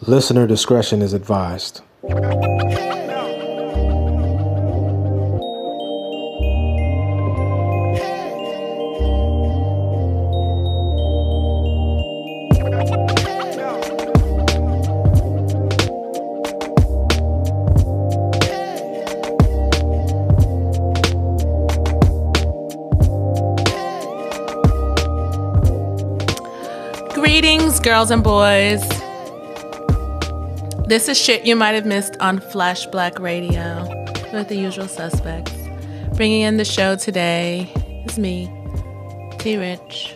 Listener discretion is advised. Greetings, girls and boys. This is shit you might have missed on Flash Black Radio with the usual suspects. Bringing in the show today is me, T Rich.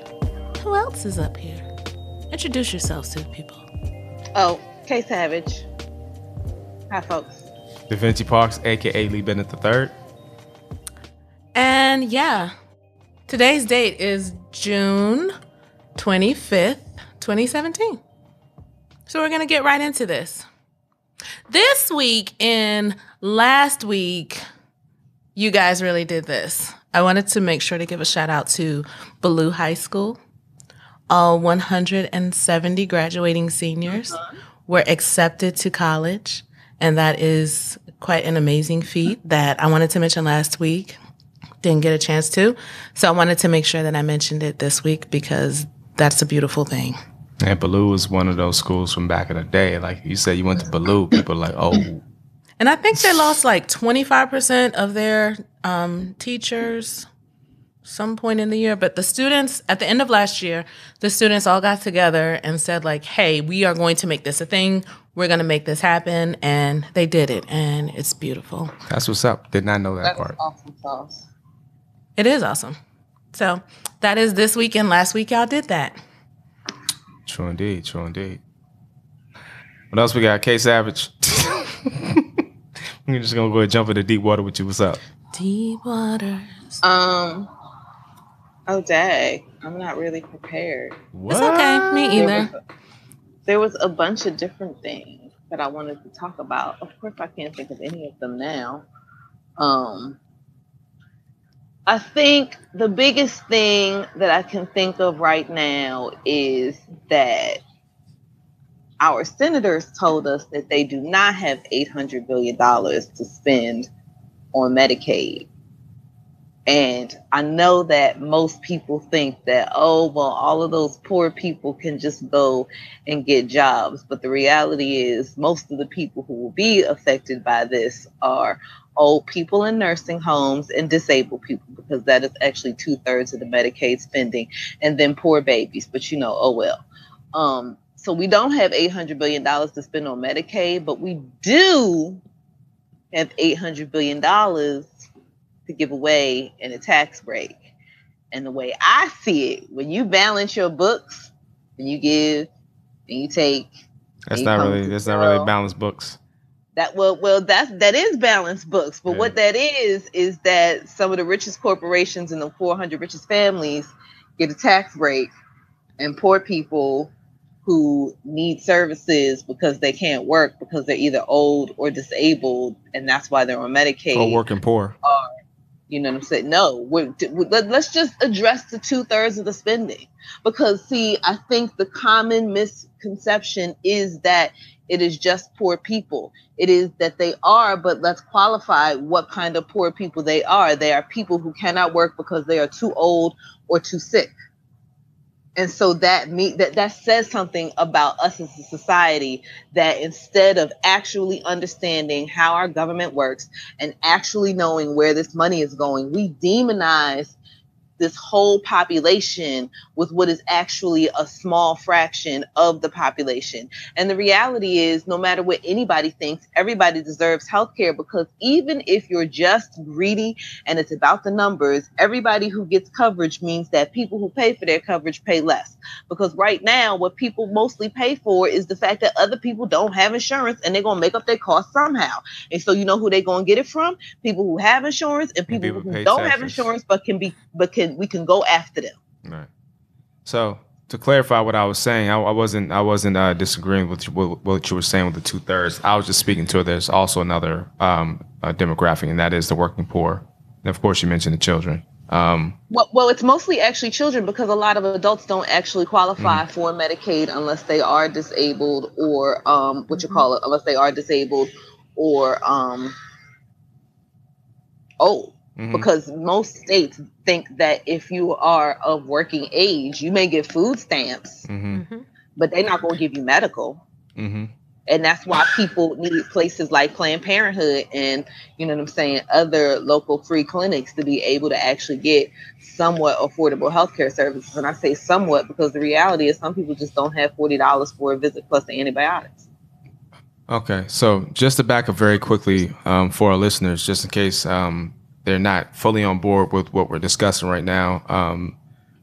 Who else is up here? Introduce yourselves to the people. Oh, K Savage. Hi, folks. Da Vinci Parks, aka Lee Bennett III. And yeah, today's date is June 25th, 2017. So we're going to get right into this. This week and last week, you guys really did this. I wanted to make sure to give a shout out to Ballou High School. All 170 graduating seniors uh-huh. were accepted to college, and that is quite an amazing feat that I wanted to mention last week. Didn't get a chance to. So I wanted to make sure that I mentioned it this week because that's a beautiful thing. And Ballou was one of those schools from back in the day. Like you said, you went to Ballou, people are like, oh, And I think they lost like 25% of their um, teachers some point in the year. But the students, at the end of last year, the students all got together and said, like, hey, we are going to make this a thing. We're going to make this happen. And they did it. And it's beautiful. that's what's up. Did not know that That's part. awesome sauce. It is awesome. So that is this week. And last week, y'all did that. True indeed. True indeed. What else we got? K Savage. We're just gonna go and jump into deep water with you. What's up? Deep waters. Um. Oh, dag. I'm not really prepared. What? It's okay. Me There either. was, there was a bunch of different things that I wanted to talk about. Of course, I can't think of any of them now. Um. I think the biggest thing that I can think of right now is that our senators told us that they do not have $800 billion to spend on Medicaid. And I know that most people think that, oh, well, all of those poor people can just go and get jobs. But the reality is, most of the people who will be affected by this are old people in nursing homes and disabled people, because that is actually two thirds of the Medicaid spending, and then poor babies. But you know, oh well. Um, so we don't have $800 billion to spend on Medicaid, but we do have $800 billion to give away in a tax break. And the way I see it, when you balance your books and you give and you take, That's not really. That's not really balanced books. That well, well, that's that is balanced books. But Yeah. what that is is that some of the richest corporations and the 400 richest families get a tax break, and poor people who need services because they can't work because they're either old or disabled, and that's why they're on Medicaid. Or working poor. are, You know what I'm saying? No, we're, we, let, let's just address the two thirds of the spending. Because, see, I think the common misconception is that it is just poor people. It is that they are, but let's qualify what kind of poor people they are. They are people who cannot work because they are too old or too sick. And so that me that that says something about us as a society that instead of actually understanding how our government works and actually knowing where this money is going, we demonize this whole population with what is actually a small fraction of the population. And the reality is, no matter what anybody thinks, everybody deserves health care because even if you're just greedy and it's about the numbers, everybody who gets coverage means that people who pay for their coverage pay less. Because right now, what people mostly pay for is the fact that other people don't have insurance and they're going to make up their costs somehow. And so, you know who they're going to get it from? People who have insurance and people, people who don't have insurance but can be, but can, we can go after them. Right. So to clarify what I was saying, I, I wasn't I wasn't uh, disagreeing with you- what, what you were saying with the two thirds. I was just speaking to there's also another um, uh, demographic, and that is the working poor. And of course, you mentioned the children. Um, Well, well, it's mostly actually children because a lot of adults don't actually qualify Mm-hmm. for Medicaid unless they are disabled or um, what you call it, unless they are disabled or um, old. Mhm, Because most states think that if you are of working age, you may get food stamps, mhm, Mhm. but they're not going to give you medical. mhm. and that's why people need places like Planned Parenthood and you know what I'm saying, other local free clinics to be able to actually get somewhat affordable healthcare services. And I say somewhat because the reality is some people just don't have forty dollars for a visit plus the antibiotics. Okay, so just to back up very quickly um, for our listeners, just in case um, they're not fully on board with what we're discussing right now, um,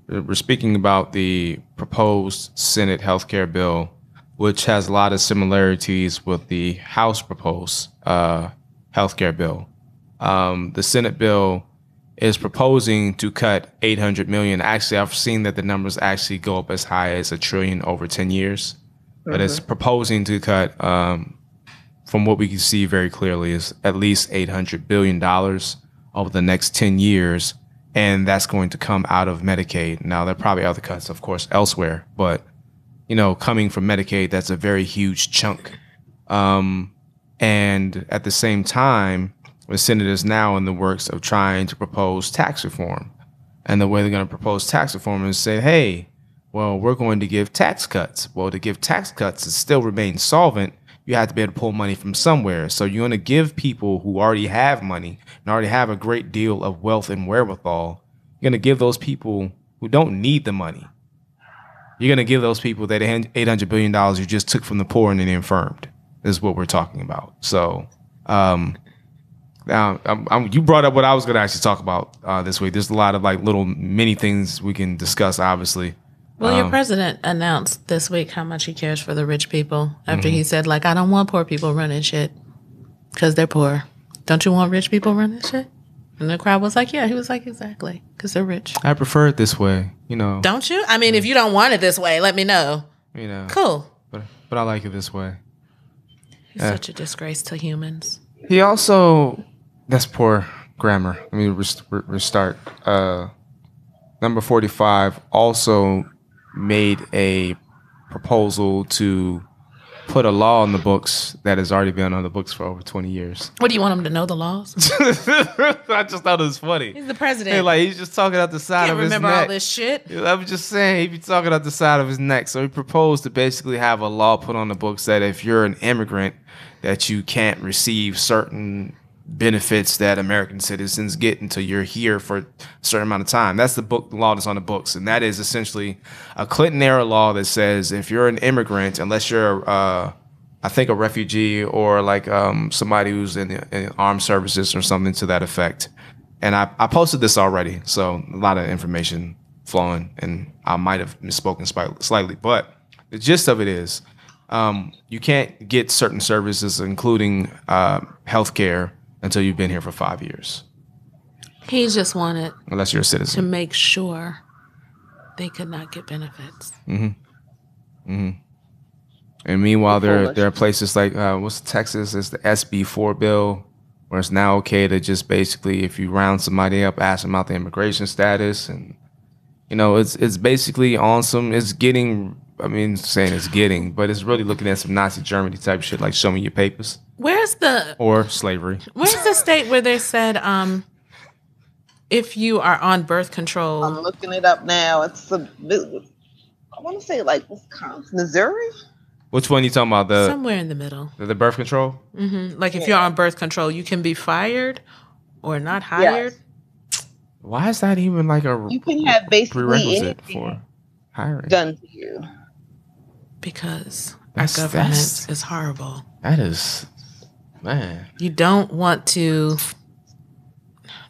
we're speaking about the proposed Senate healthcare bill, which has a lot of similarities with the House proposed uh, healthcare bill. Um, the Senate bill is proposing to cut 800 million. Actually, I've seen that the numbers actually go up as high as a trillion over 10 years but it's proposing to cut, um, from what we can see very clearly, is at least eight hundred billion dollars over the next ten years, and that's going to come out of Medicaid. Now there are probably other cuts, of course, elsewhere, but you know, coming from Medicaid, that's a very huge chunk. Um, and at the same time, the Senate is now in the works of trying to propose tax reform. And the way they're going to propose tax reform is say, hey, well, we're going to give tax cuts. Well, to give tax cuts and still remain solvent, you have to be able to pull money from somewhere. So you're going to give people who already have money and already have a great deal of wealth and wherewithal, you're going to give those people who don't need the money. You're going to give those people that $800 billion you just took from the poor and the infirmed, is what we're talking about. So, um, now, um, um, you brought up what I was going to actually talk about uh, this week. There's a lot of like little mini things we can discuss, obviously. Well, your Um, president announced this week how much he cares for the rich people after he said, like, I don't want poor people running shit because they're poor. Don't you want rich people running shit? And the crowd was like, yeah. He was like, exactly, because they're rich. I prefer it this way, you know. Don't you? I mean, if you don't want it this way, let me know. You know, Cool. but but I like it this way. He's Yeah. such a disgrace to humans. He also that's poor grammar. Let me rest, re- restart. Uh, number forty-five also made a proposal to put a law on the books that has already been on the books for over twenty years. What do you want him to know the laws? I just thought it was funny. He's the president. Hey, like he's just talking out the side Can't of his remember neck. Remember all this shit. I was just saying he'd be talking out the side of his neck. So he proposed to basically have a law put on the books that if you're an immigrant, that you can't receive certain benefits that American citizens get until you're here for a certain amount of time. That's the book the law that's on the books, and that is essentially a Clinton era law that says if you're an immigrant, unless you're uh, I think a refugee or like um, somebody who's in the in armed services or something to that effect. And I, I posted this already, so a lot of information flowing, and I might have misspoken slightly, but the gist of it is um, you can't get certain services, including uh, healthcare, until you've been here for five years, He just wanted unless you're a citizen, to make sure they could not get benefits. And meanwhile, there there are places like uh, what's Texas? It's the SB four bill, where it's now okay to just basically, if you round somebody up, ask them about the immigration status, and you know, it's it's basically on some. It's getting. I mean, saying it's getting, but it's really looking at some Nazi Germany type shit, like show me your papers Where's the or slavery. Where's the state where they said um if you are on birth control? I'm looking it up now. It's a I want to say like Wisconsin, Missouri. Which one are you talking about? The somewhere in the middle. the, the birth control? hmm Like if you're on birth control, you can be fired or not hired. Why is that even like a You can have basically prerequisite anything for hiring? done to you. Because That's- our government is horrible. That is, man. You don't want to.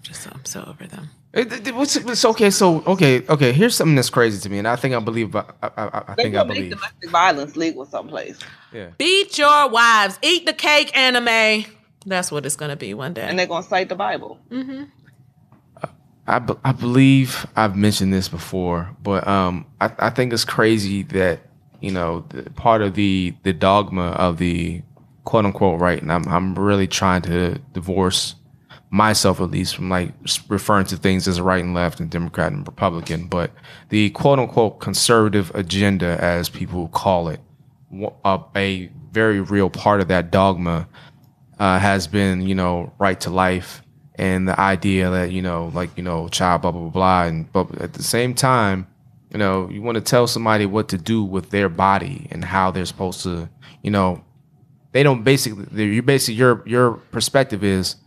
Just I'm so over them. It, it, what's, it's okay. So okay, okay. Here's something that's crazy to me, and I think I believe. I, I, I, I think I gonna make believe. domestic violence legal someplace, Yeah. Beat your wives. Eat the cake, anime. That's what it's gonna be one day. and they're gonna cite the Bible. Mm-hmm. I, be- I believe I've mentioned this before, but um, I, I think it's crazy that you know part of the the dogma of the quote unquote right, and I'm I'm really trying to divorce myself at least from like referring to things as right and left and Democrat and Republican, but the quote unquote conservative agenda, as people call it, a, a very real part of that dogma uh, has been, you know, right to life and the idea that, you know, like, you know, child, blah, blah, blah, blah. And, but at the same time, you know, you want to tell somebody what to do with their body and how they're supposed to, you know, they don't basically, you basically, your, your perspective is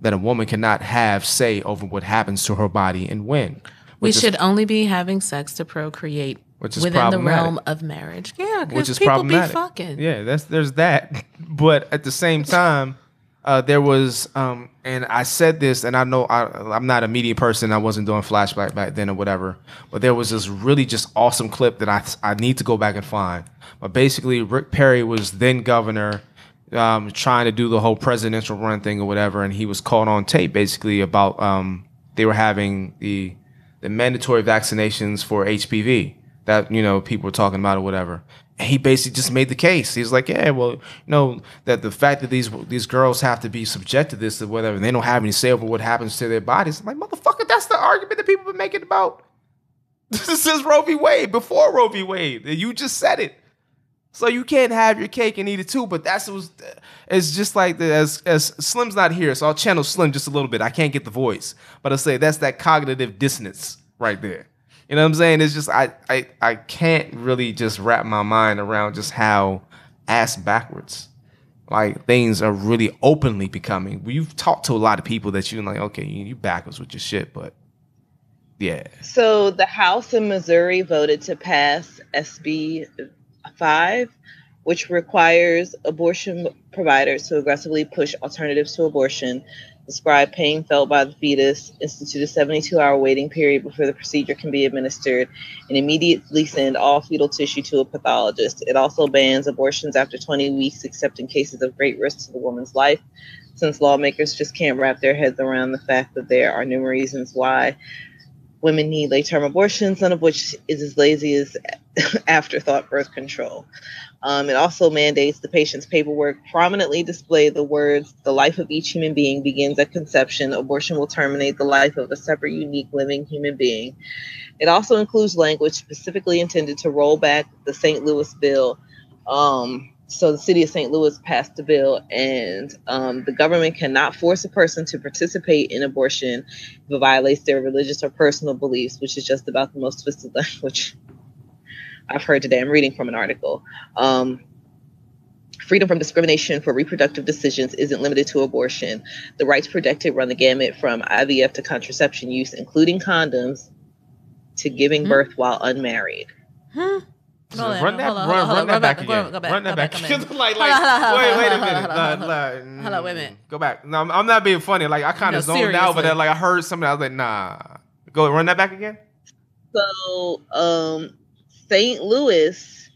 that a woman cannot have say over what happens to her body and when. We should only be having sex to procreate which is within the realm of marriage. Yeah, which is people problematic. Be fucking. Yeah, that's there's that. But at the same time, uh, there was, um, and I said this, and I know I, am not a media person. I wasn't doing flashback back then or whatever. But there was this really just awesome clip that I I need to go back and find. But basically, Rick Perry was then governor. Um, trying to do the whole presidential run thing or whatever, and he was caught on tape basically about um, they were having the the mandatory vaccinations for HPV that you know people were talking about or whatever. And he basically just made the case. He's like, yeah, well, you know that the fact that these these girls have to be subject to this or whatever, and they don't have any say over what happens to their bodies. I'm like, motherfucker, that's the argument that people have been making about. This is Roe v. Wade before Roe v. Wade. You just said it. So you can't have your cake and eat it too. But that's was it's just like the, as as Slim's not here, so I'll channel Slim just a little bit. I can't get the voice, but I'll say that's that cognitive dissonance right there. You know what I'm saying? It's just I I I can't really just wrap my mind around just how ass backwards like things are really openly becoming. You've talked to a lot of people that you're like, okay, you backwards with your shit, but yeah. So the House in Missouri voted to pass SB five, which requires abortion providers to aggressively push alternatives to abortion describe pain felt by the fetus, institute a 72 hour waiting period before the procedure can be administered, and immediately send all fetal tissue to a pathologist. It also bans abortions after 20 weeks, except in cases of great risk to the woman's life, since lawmakers just can't wrap their heads around the fact that there are numerous reasons why women need late term abortions, none of which is as lazy as afterthought birth control. Um, it also mandates the patient's paperwork prominently display the words, the life of each human being begins at conception. Abortion will terminate the life of a separate, unique, living human being. It also includes language specifically intended to roll back the St. Louis bill. Um, so the city of St. Louis passed the bill, and um, the government cannot force a person to participate in abortion if it violates their religious or personal beliefs, which is just about the most twisted language I've heard today. I'm reading from an article. Um, freedom from discrimination for reproductive decisions isn't limited to abortion. The rights protected run the gamut from IVF to contraception use, including condoms, to giving hmm. birth while unmarried. Hmm. So run that, run, run that back again. Run that back. Like, like, wait, wait a minute. Hello, wait a minute. Go back. No, I'm, I'm not being funny. Like, I kind of no, zoned out, but then, like, I heard something. I was like, nah. Go run that back again. So, um, St. Louis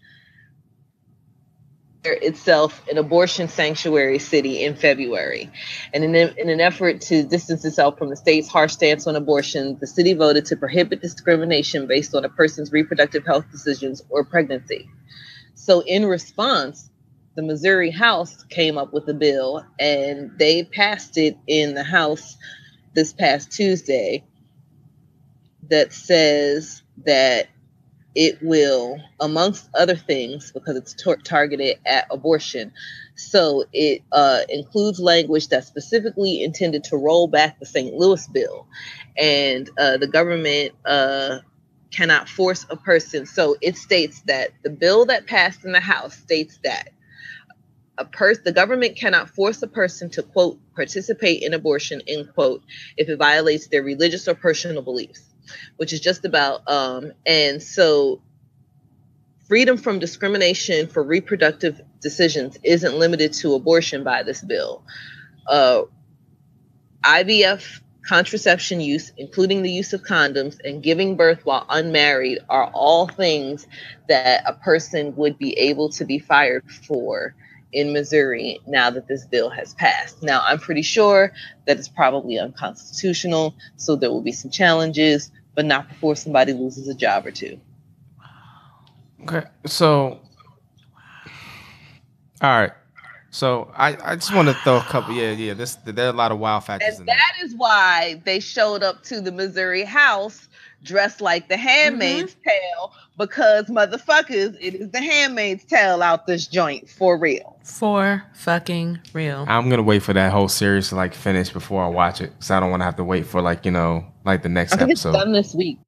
itself an abortion sanctuary city in February. And in, in, an effort to distance itself from the state's harsh stance on abortion, the city voted to prohibit discrimination based on a person's reproductive health decisions or pregnancy. So, in response, the Missouri House came up with a bill and they passed it in the House this past Tuesday that says that it will, amongst other things, because it's tar- targeted at abortion. So it uh, includes language that's specifically intended to roll back the St. Louis bill. And uh, the government uh, cannot force a person. So it states that the bill that passed in the House states that a person the government cannot force a person to quote participate in abortion end quote if it violates their religious or personal beliefs which is just about um, and so freedom from discrimination for reproductive decisions isn't limited to abortion by this bill. Uh, IVF contraception use, including the use of condoms, and giving birth while unmarried are all things that a person would be able to be fired for in Missouri now that this bill has passed. Now, I'm pretty sure that it's probably unconstitutional, so there will be some challenges, but not before somebody loses a job or two. Okay, so all right, So I, I just want to throw a couple. Yeah, yeah. This there are a lot of wild factors in And that is why they showed up to the Missouri house dressed like the Handmaid's Mm-hmm. Tale because motherfuckers, it is the Handmaid's Tale out this joint for real. For fucking real. I'm gonna wait for that whole series to like finish before I watch it, because I don't want to have to wait for like you know like the next I think it's done this week.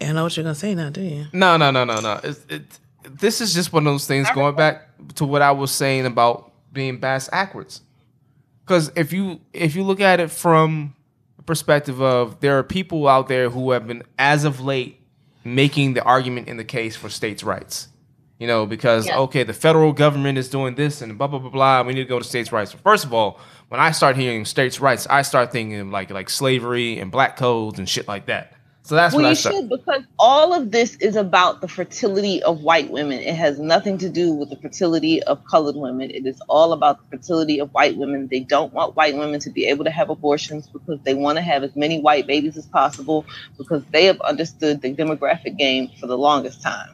I know what you're gonna say now, do you? No, no, no, no, no. It's, it, this is just one of those things going back to what I was saying about being bass backwards. Because if you if you look at it from the perspective of there are people out there who have been as of late making the argument in the case for states' rights. You know, because Yeah. okay, the federal government is doing this and blah blah blah blah. We need to go to states' rights. First of all, when I start hearing states' rights, I start thinking of like like slavery and black codes and shit like that. So that's Well, what I you start. should because all of this is about the fertility of white women. It has nothing to do with the fertility of colored women. It is all about the fertility of white women. They don't want white women to be able to have abortions because they want to have as many white babies as possible because they have understood the demographic game for the longest time.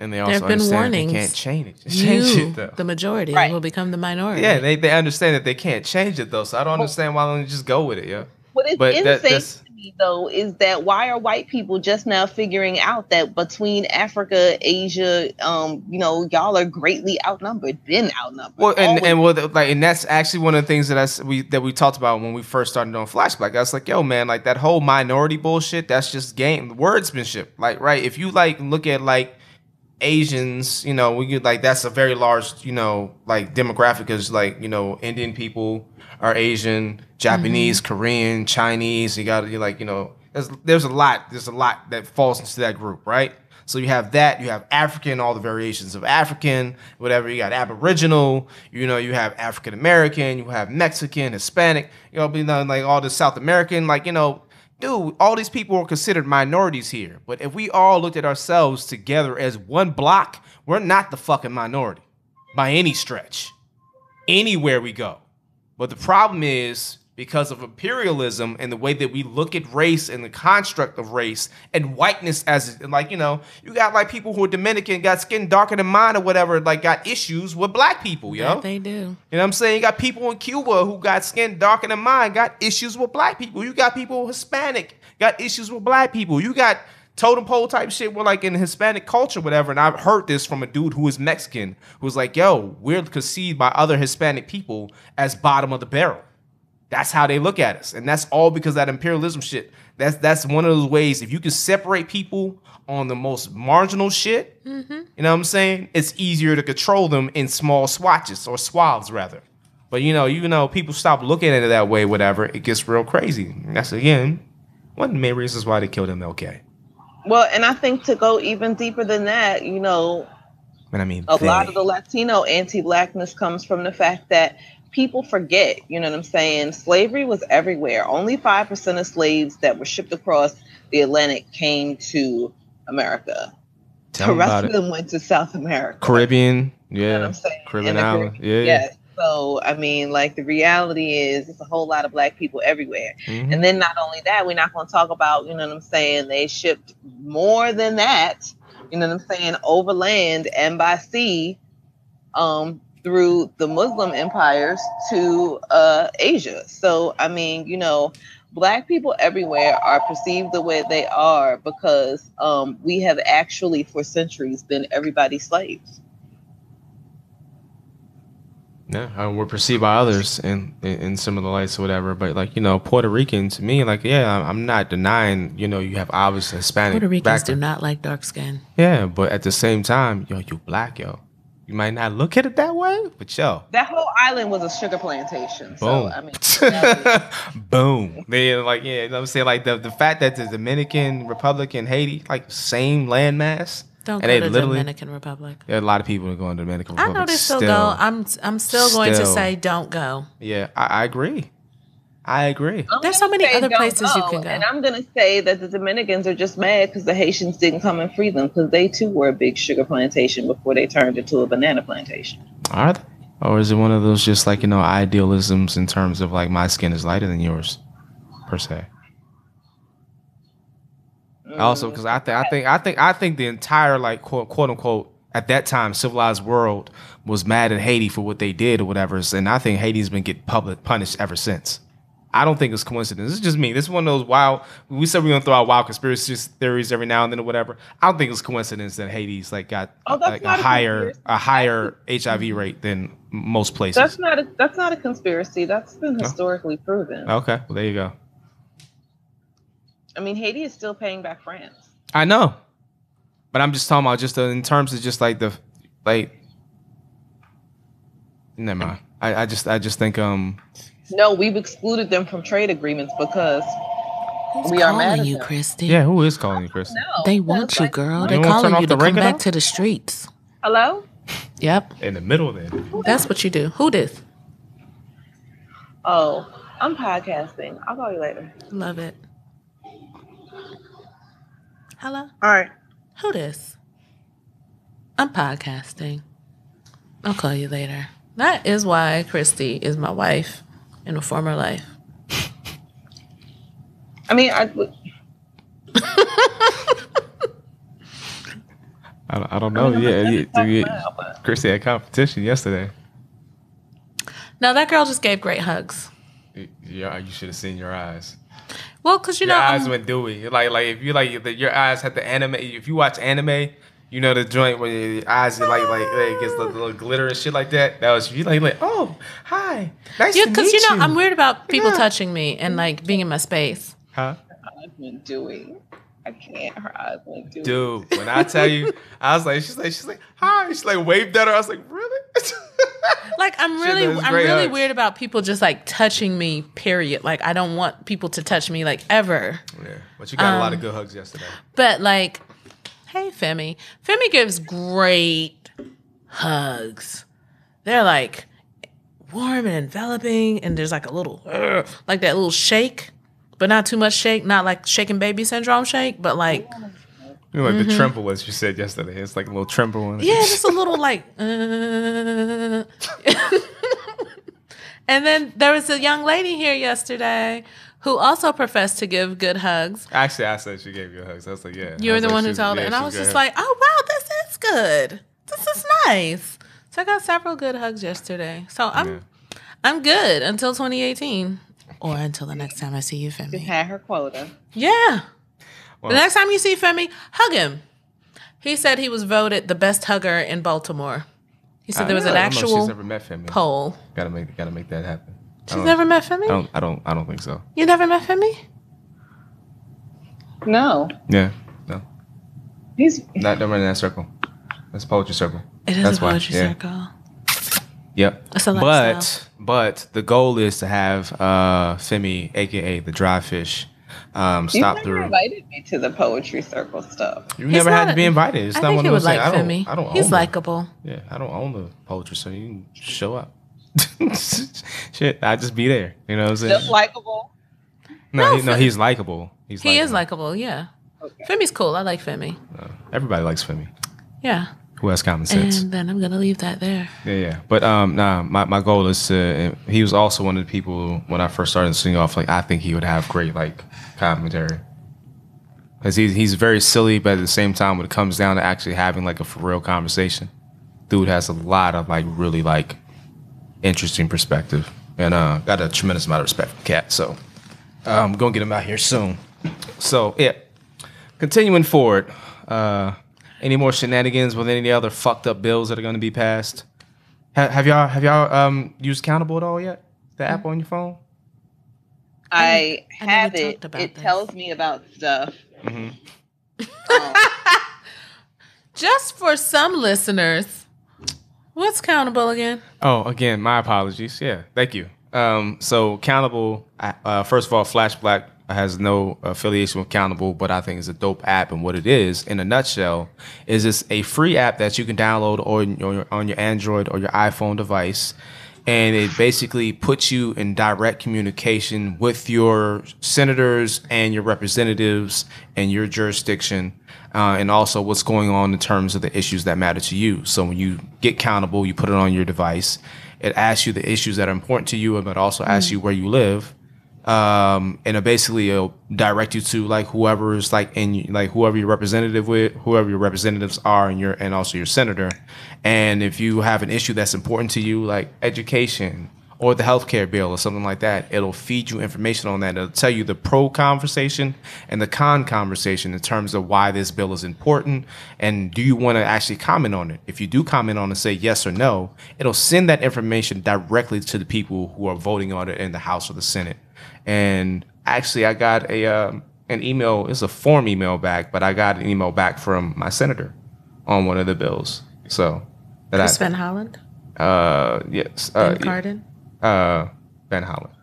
And they There also have been understand that they can't change it. Change You, it though. the majority, Right. will become the minority. Yeah, they, they understand that they can't change it though. So I don't understand why don't you just go with it, yeah. What is But insane that's- to me, though, is that why are white people just now figuring out that between Africa, Asia, um, you know, y'all are greatly outnumbered, been outnumbered. Well, and always. and well, like, and that's actually one of the things that I we that we talked about when we first started on Flashback. I was like, yo, man, like that whole minority bullshit. That's just game wordsmanship. Like, right? If you like look at like Asians, you know, we could like that's a very large, you know, like demographic is like you know Indian people are Asian, Japanese, mm-hmm. Korean, Chinese. You got you like you know there's there's a lot there's a lot that falls into that group, right? So you have that, you have African, all the variations of African, whatever. You got Aboriginal, you know, you have African American, you have Mexican, Hispanic, you know, you know, like all the South American, like you know, dude, all these people are considered minorities here. But if we all looked at ourselves together as one block, we're not the fucking minority by any stretch, anywhere we go. But the problem is because of imperialism and the way that we look at race and the construct of race and whiteness as like you know you got like people who are Dominican got skin darker than mine or whatever like got issues with black people yo That they do. you know what I'm saying? You got people in Cuba who got skin darker than mine, got issues with black people. You got people Hispanic, got issues with black people. You got totem pole type shit where like in Hispanic culture, whatever. And I've heard this from a dude who is Mexican, who's like, yo, we're conceived by other Hispanic people as bottom of the barrel. That's how they look at us. And that's all because of that imperialism shit. That's that's one of those ways. If you can separate people on the most marginal shit, mm-hmm. you know what I'm saying? It's easier to control them in small swatches or swaths rather. But you know, you know, people stop looking at it that way, whatever, it gets real crazy. And that's again one of the main reasons why they killed MLK. Well, and I think to go even deeper than that, you know, And I mean a lot of the Latino anti-blackness comes from the fact that people forget, you know what I'm saying? Slavery was everywhere. Only 5% of slaves that were shipped across the Atlantic came to America. Tell the rest of them went to South America. Caribbean, You know yeah. I'm saying? Caribbean island, yeah. Yes. So, I mean, like the reality is, it's a whole lot of black people everywhere. Mhm. And then not only that, we're not going to talk about, you know what I'm saying? They shipped more than that, you know what I'm saying, overland and by sea um, through the Muslim empires to uh, Asia. So, I mean, you know, black people everywhere are perceived the way they are because um, we have actually, for centuries, been everybody's slaves. Yeah, uh, we're perceived by others in, in in similar lights or whatever. But like you know, Puerto Rican to me, like yeah, I'm- I'm not denying you know you have obvious Hispanic Puerto Ricans do not like dark skin. Yeah, but at the same time, yo, you black, yo. You might not look at it that way, but yo, That whole island was a sugar plantation. So, boom, I mean, that boom. They like yeah, you know what I'm saying like the the fact that the Dominican Republic and Haiti like same landmass. Don't And go to literally- Dominican Republic. There are a lot of people that go in the Dominican Republic. I Republic. know they still, still. go. I'm I'm still going to say don't go. Yeah, I, I agree. I agree. I'm There's so many other don't places you can go. And I'm going to say that the Dominicans are just mad because the Haitians didn't come and free them because they too were a big sugar plantation before they turned into a banana plantation. Are they? Or is it one of those just like, you know, idealisms in terms of like my skin is lighter than yours, per se? Also, because I think I think I think I think the entire like quote quote unquote at that time, civilized world was mad at Haiti for what they did or whatever. And I think Haiti's been getting public punished ever since. I don't think it's coincidence. It's just me. This is one of those wild. We said we are gonna throw out wild conspiracy theories every now and then or whatever. I don't think it's coincidence that Haiti's like got Oh, like a a higher a higher HIV rate than most places. That's not a that's not a conspiracy. That's been historically proven. okay, well there you go. I mean, Haiti is still paying back France. I know, but I'm just talking about just uh, in terms of just like the like. Never mind. I, I just I just think um No, we've excluded them from trade agreements because Who's We are calling mad at you, them. Christy? yeah who is calling you Christy? no, They want that's you, like- girl. They're wanna calling you the to come back though? to the streets. Hello. Yep, In the middle of then. that's what you do. Who this? Oh, I'm podcasting. I'll call you later. Love it. Hello? All right. Who this? I'm podcasting. I'll call you later. That is why Christy is my wife in a former life. I mean, I I don't, I don't know. Yeah, yeah, talk yeah. now, but- Christy had competition yesterday. No, that girl just gave great hugs. Yeah, you should have seen your eyes. Well, because you Your know, eyes I'm- went dewy. Like like if you like the, your eyes had the anime. If you watch anime, you know the joint where your eyes are like like it gets the little glitter and shit like that. That was you like like oh hi nice yeah, to because meet you you. know, I'm weird about people Yeah. touching me and like being in my space. Huh? eyes went dewy. I can't. Her eyes went dewy. Dude, when I tell you, I was like, she's like, she's like, hi. She's like, waved at her. I was like, really? Like I'm really, I'm really hugs. weird about people just like touching me. Period. Like I don't want people to touch me like ever. yeah, but you got a Um, lot of good hugs yesterday. But like, hey Femi, Femi gives great hugs. They're like warm and enveloping, and there's like a little like that little shake, but not too much shake, not like shaking baby syndrome shake, but like You know, like the tremble as you said yesterday. It's like a little tremble. and- mm-hmm. yeah, just a little like. Uh. and then there was a young lady here yesterday who also professed to give good hugs. Actually, I said she gave you hugs. I was like, yeah. You I were the like, one who she's- told yeah, her. And I was just like, oh, wow, this is good. This is nice. So I got several good hugs yesterday. So I'm Yeah. I'm good until 2018. Or until the next time I see you, Just Femi. had her quota. Yeah. Well- the next time you see Femi, hug him. He said he was voted the best hugger in Baltimore. He said I there was know, an I don't know if actual She's never met Femi. poll. Gotta make, gotta make that happen. I She's never met Femi? I don't, I don't, I don't think so. You never met Femi? No, Yeah, no, he's not never in that circle. That's poetry circle. It is That's a why, poetry yeah. circle. Yep. But but the goal is to have uh Femi, aka the dry fish, um, you stop never through. invited me to the poetry circle stuff. You He's never had to be invited. It's I not think one he of would those like things. I don't, Femi. I don't He's likable. Yeah, I don't own the poetry, so you can show up. Shit, I just be there. You know what I'm saying? Just likable. no, No, he, no, he's likable. He's He is likable, yeah. Okay. Femi's cool. I like Femi. Uh, everybody likes Femi. Yeah. Who has common sense? And then I'm gonna leave that there. Yeah, yeah. But um, nah, my, my goal is to. He was also one of the people when I first started singing off. Like I think he would have great like commentary. Cause he's he's very silly, but at the same time, when it comes down to actually having like a for real conversation, dude has a lot of like really like interesting perspective, and uh, got a tremendous amount of respect for Cat. So I'm gonna get him out here soon. So yeah, continuing forward. Uh, any more shenanigans with any other fucked up bills that are going to be passed? Ha- have y'all have y'all um used Countable at all yet? The app on your phone? I, I have it. It this. tells me about stuff. Mm-hmm. Um, Just for some listeners, what's countable again? Oh, again, my apologies. Yeah, thank you. Um, so Countable, uh, first of all, Flash Black has no affiliation with Countable, but I think it's a dope app. And what it is, in a nutshell, is it's a free app that you can download on your on your Android or your iPhone device, and it basically puts you in direct communication with your senators and your representatives and your jurisdiction. Uh, and also what's going on in terms of the issues that matter to you. So when you get countable, you put it on your device. It asks you the issues that are important to you, and but also asks you where you live. Um, and it basically it'll direct you to like whoever's like in like whoever your representative with whoever your representatives are and your and also your senator. And if you have an issue that's important to you like education or the healthcare bill or something like that it'll feed you information on that. It'll tell you the pro conversation and the con conversation in terms of why this bill is important. And do you want to actually comment on it? If you do comment on it say yes or no it'll send that information directly to the people who are voting on it in the house or the senate and actually I got a um, an email. It's a form email back, but I got an email back from my senator on one of the bills. So that Chris Van I uh yes uh, Ben Cardin. uh Ben Holland.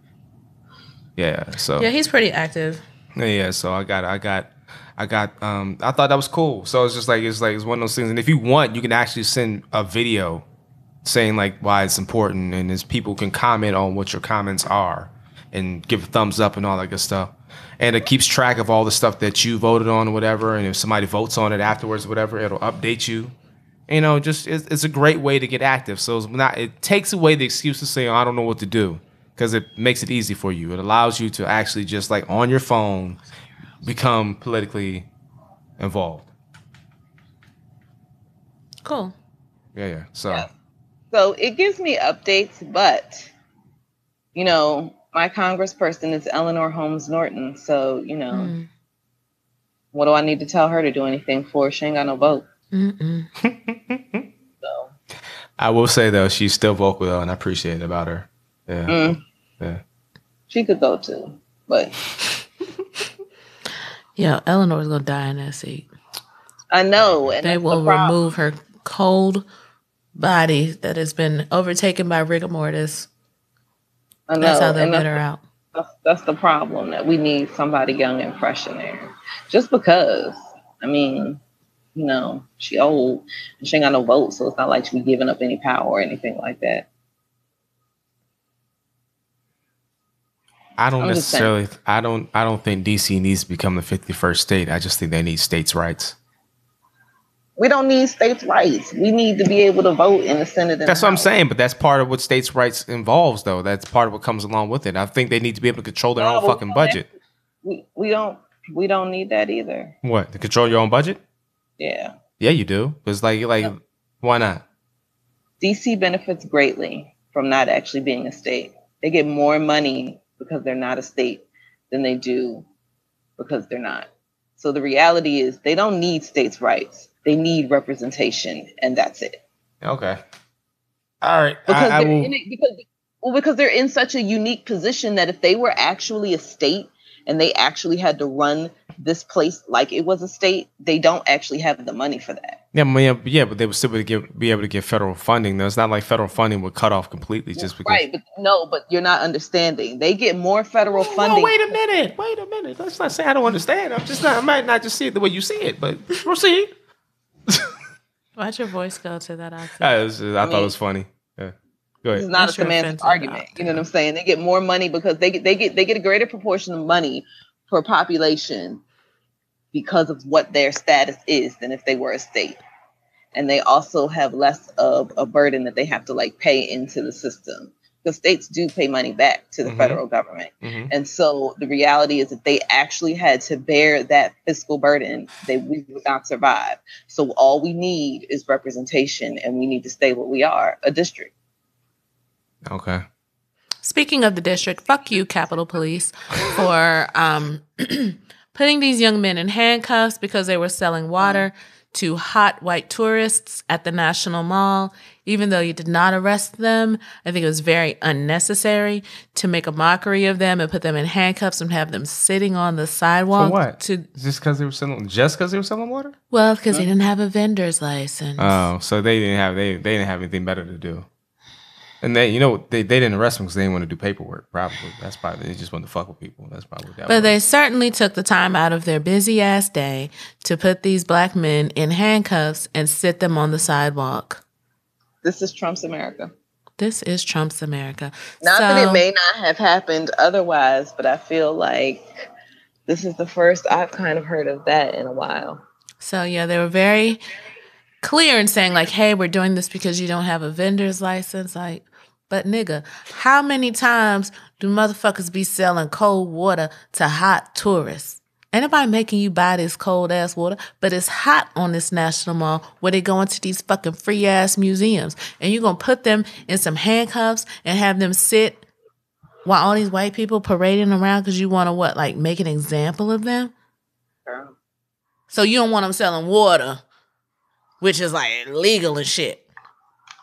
Yeah. So Yeah, he's pretty active. yeah, yeah, so I got, I got, I got. Um, I thought that was cool. So it's just like it's like it's one of those things. And if you want, you can actually send a video saying like why it's important, and as people can comment on what your comments are and give a thumbs up and all that good stuff. And it keeps track of all the stuff that you voted on or whatever. And if somebody votes on it afterwards, whatever, it'll update you. You know, just it's, it's a great way to get active. So it's not. It takes away the excuse to say oh, I don't know what to do because it makes it easy for you. It allows you to actually just like on your phone become politically involved. Cool. Yeah, yeah. So Yeah. So it gives me updates, but you know, my congressperson is Eleanor Holmes Norton. So, you know, Mm. what do I need to tell her to do anything for? She ain't got no vote. So I will say though, she's still vocal though, and I appreciate it about her. Yeah, mm, yeah. she could go too. But Yeah, Eleanor's gonna die in that seat. I know. And They will the remove her cold body that has been overtaken by rigor mortis. I know. That's how they'll and get that's, out. that's, that's the problem that we need somebody young and fresh in there. Just because, I mean, you know, she old and she ain't got no vote, so it's not like she be giving up any power or anything like that. I don't I'm necessarily. I don't. I don't think DC needs to become the fifty-first state. I just think they need states' rights. We don't need states' rights. We need to be able to vote in the Senate. And That's the what I'm saying. But that's part of what states' rights involves, though. That's part of what comes along with it. I think they need to be able to control their No, own fucking budget. We we don't we don't need that either. What? To control your own budget? Yeah. Yeah, you do. It's like, like, No. why not? DC benefits greatly from not actually being a state. They get more money because they're not a state than they do because they're not. So the reality is they don't need states' rights. They need representation, and that's it. Okay. All right. Because I, I they're will. in it, because well, because they're in such a unique position that if they were actually a state and they actually had to run this place like it was a state, they don't actually have the money for that. Yeah, but yeah, yeah, but they would still be, give, be able to get federal funding. Though it's not like federal funding would cut off completely just because. Right, but no, but you're not understanding. They get more federal funding. Oh, wait a minute. Wait a minute. Let's not say I don't understand. I'm just not. I might not just see it the way you see it, but proceed. Why'd your voice go to that accent? I, was just- I thought mean- it was funny. Yeah. Go This is ahead. not That's a your semantic offensive argument. You know what I'm saying? They get more money because they get they get they get a greater proportion of money per population because of what their status is than if they were a state. And they also have less of a burden that they have to like pay into the system. Because states do pay money back to the Mhm. federal government. Mhm. And so the reality is that they actually had to bear that fiscal burden, they we would not survive. So all we need is representation and we need to stay what we are, a district. Okay. Speaking of the district, fuck you, Capitol Police, for um, putting these young men in handcuffs because they were selling water to hot white tourists at the National Mall. Even though you did not arrest them, I think it was very unnecessary to make a mockery of them and put them in handcuffs and have them sitting on the sidewalk. For what? To Just because they were selling, just because they were selling water? well, because they didn't have a vendor's license. Oh, so they didn't have they they didn't have anything better to do. And they, you know, they, they didn't arrest them because they didn't want to do paperwork. Probably that's probably they just wanted to fuck with people. That's probably that. But was. they certainly took the time out of their busy ass day to put these black men in handcuffs and sit them on the sidewalk. This is Trump's America. This is Trump's America. Not that it may not have happened otherwise, but I feel like this is the first I've kind of heard of that in a while. So yeah, they were very clear in saying like, "Hey, we're doing this because you don't have a vendor's license." Like, But nigga, how many times do motherfuckers be selling cold water to hot tourists? Ain't nobody making you buy this cold ass water, but it's hot on this national mall where they go into these fucking free ass museums. And you're gonna put them in some handcuffs and have them sit while all these white people parading around because you wanna what, like make an example of them? Girl. So you don't want them selling water, which is like legal and shit.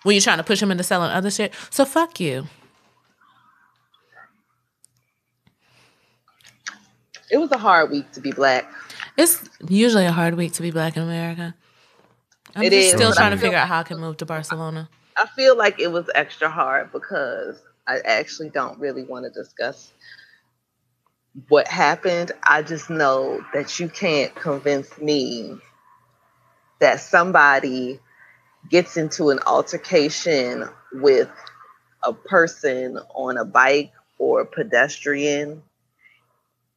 When you're trying to push them into selling other shit. So fuck you. It was a hard week to be black. It's usually a hard week to be black in America. I'm It just is, still trying to feel- figure out how I can move to Barcelona. I feel like it was extra hard because I actually don't really want to discuss what happened. I just know that you can't convince me that somebody gets into an altercation with a person on a bike or a pedestrian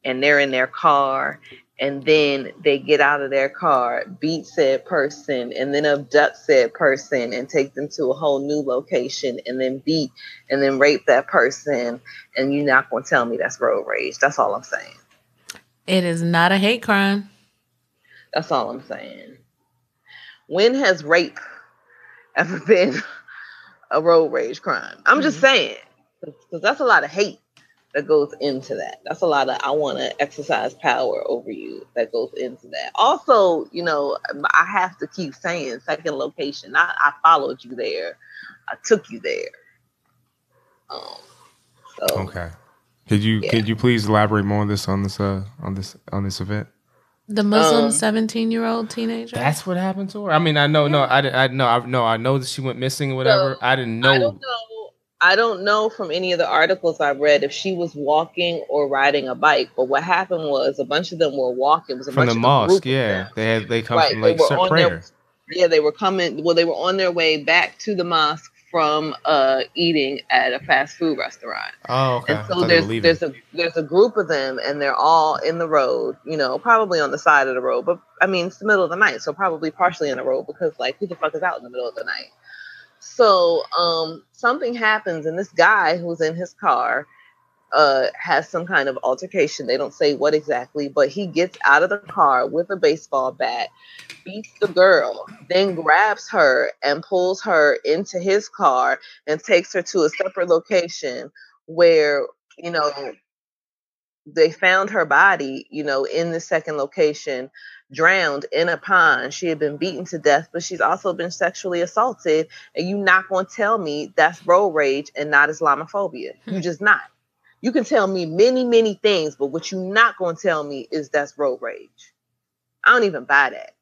and they're in their car and then they get out of their car, beat said person, and then abduct said person and take them to a whole new location and then beat and then rape that person. And you're not going to tell me that's road rage. That's all I'm saying. It is not a hate crime. That's all I'm saying. When has rape ever been a road rage crime? I'm just saying, because that's a lot of hate that goes into that. That's a lot of I want to exercise power over you that goes into that. Also, you know, I have to keep saying second location. I, I followed you there. I took you there. Um, so Okay. Could you Yeah. could you please elaborate more on this on this uh on this on this event? The Muslim Um, 17 year old teenager. That's what happened to her. I mean, I know, no, I didn't, I know, I know, I know that she went missing or whatever. So, I didn't know. I don't know. I don't know from any of the articles I've read if she was walking or riding a bike. But what happened was a bunch of them were walking. It was a from bunch the of mosque. Yeah, they had they come Right, from they like were certain on their- prayer. Yeah, they were coming. Well, they were on their way back to the mosque from uh, eating at a fast food restaurant. Oh, okay. And so thought they were there's there's a there's a group of them, and they're all in the road. You know, probably on the side of the road, but I mean it's the middle of the night, so probably partially in the road because like who the fuck is out in the middle of the night? So um, something happens, and this guy who's in his car uh, has some kind of altercation. They don't say what exactly, but he gets out of the car with a baseball bat, beats the girl, then grabs her and pulls her into his car and takes her to a separate location where, you know, they found her body, you know, in the second location, drowned in a pond. She had been beaten to death, but she's also been sexually assaulted. And you not gonna tell me that's road rage and not Islamophobia. You Hmm. just not. You can tell me many, many things, but what you're not gonna tell me is that's road rage. I don't even buy that.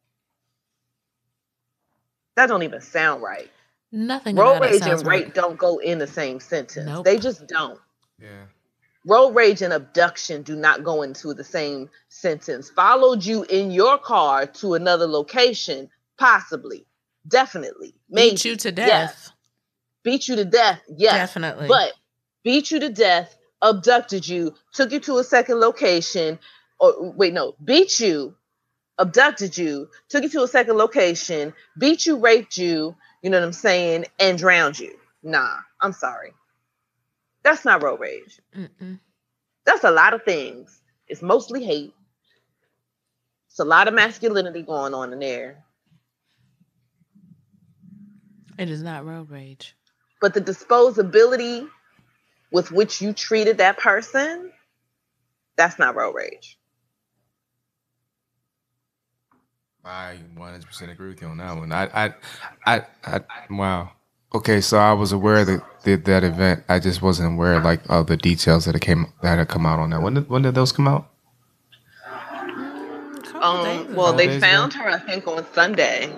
That don't even sound right. Nothing Road about it rage sounds and right. rape don't go in the same sentence. Nope. They just don't. yeah. Road rage and abduction do not go into the same sentence. Followed you in your car to another location, possibly, definitely, maybe. Beat you to yes. death. Beat you to death, yes. Definitely. But beat you to death, abducted you, took you to a second location, or wait, no, beat you, abducted you, took you to a second location, beat you, raped you, you know what I'm saying, and drowned you. Nah, I'm sorry. That's not road rage. Mm-mm. That's a lot of things. It's mostly hate. It's a lot of masculinity going on in there. It is not road rage. But the disposability with which you treated that person, that's not road rage. I 100% agree with you on that one. I, I, I, I wow. Okay, so I was aware that that, that event. I just wasn't aware like of the details that it came that had come out on that. When did when did those come out? A couple Um, well, they days found her, I think, on Sunday.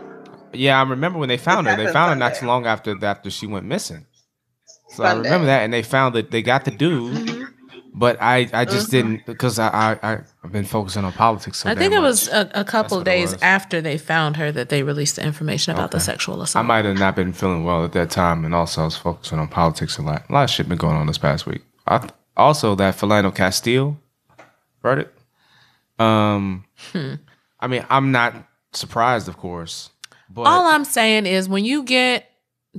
Yeah, I remember when they found her. They happened found her not too long after after she went missing. So I remember that, and they found that they got the dude, Mhm. but I I just Mhm. didn't because I, I I I've been focusing on politics. So I think damn it was a, a couple days after they found her that they released the information about the sexual assault. I assault. might have not been feeling well at that time, and also I was focusing on politics a lot. A lot of shit been going on this past week. I, also, that Philando Castile verdict. Um, Hmm. I mean, I'm not surprised, of course, but All I'm saying is when you get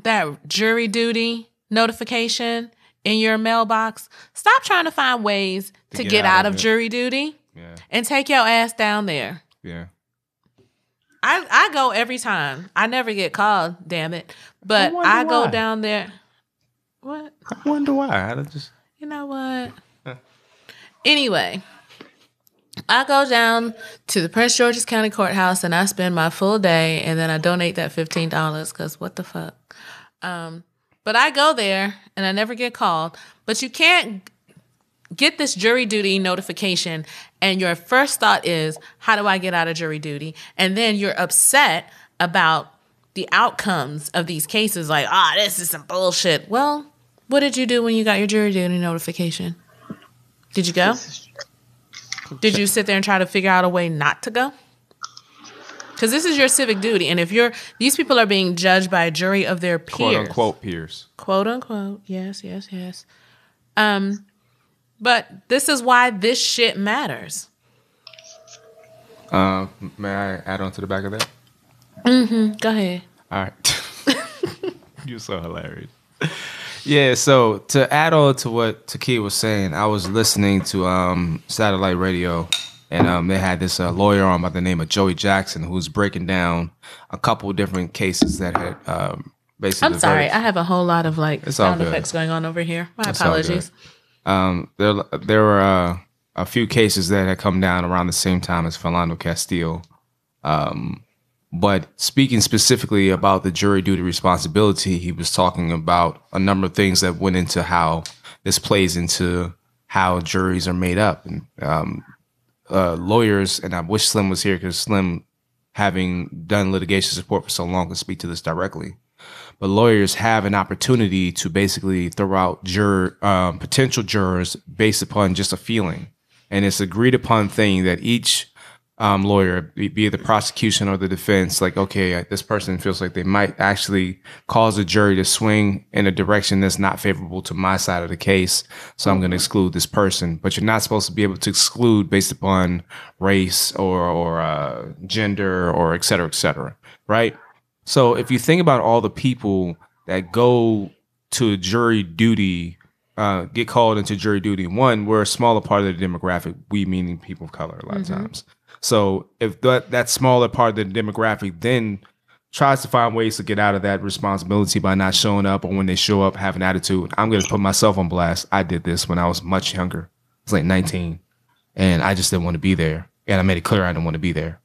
that jury duty notification in your mailbox, stop trying to find ways to, get, out, of, it. jury duty Yeah. and take your ass down there. Yeah. I, I go every time. I never get called, damn it. But wonder I go why. down there. What? I wonder why. I just You know what? Anyway, I go down to the Prince George's County Courthouse and I spend my full day and then I donate that $15 because what the fuck? Um, but I go there and I never get called. But you can't get this jury duty notification and your first thought is, how do I get out of jury duty? And then you're upset about the outcomes of these cases like, ah, this is some bullshit. Well, what did you do when you got your jury duty notification? Did you go? Did you sit there and try to figure out a way not to go? Because this is your civic duty, and if you're these people are being judged by a jury of their peers, quote unquote peers. quote unquote, yes, yes, yes. Um, but this is why this shit matters. Uh, may I add on to the back of that? Mm-hmm. Go ahead. All right. You're so hilarious. Yeah, so to add on to what Taki was saying, I was listening to um, satellite radio, and um, they had this uh, lawyer on by the name of Joey Jackson who was breaking down a couple different cases that had um, basically. I'm sorry. I have a whole lot of like sound effects going on over here. My It's apologies. um, there there were uh, a few cases that had come down around the same time as Philando Castile. Um, but speaking specifically about the jury duty responsibility, he was talking about a number of things that went into how this plays into how juries are made up. And um, uh, lawyers, and I wish Slim was here because Slim, having done litigation support for so long, can speak to this directly. But lawyers have an opportunity to basically throw out juror um, potential jurors based upon just a feeling, and it's agreed upon thing that each um, lawyer, be, be it the prosecution or the defense, like okay, this person feels like they might actually cause a jury to swing in a direction that's not favorable to my side of the case, so I'm going to exclude this person. But you're not supposed to be able to exclude based upon race or or uh, gender or et cetera, et cetera, right? So if you think about all the people that go to jury duty, uh, get called into jury duty, one, we're a smaller part of the demographic. We meaning people of color a lot of times. So if that that smaller part of the demographic then tries to find ways to get out of that responsibility by not showing up, or when they show up, have an attitude, I'm going to put myself on blast. I did this when I was much younger. I was like 19, and I just didn't want to be there, and I made it clear I didn't want to be there.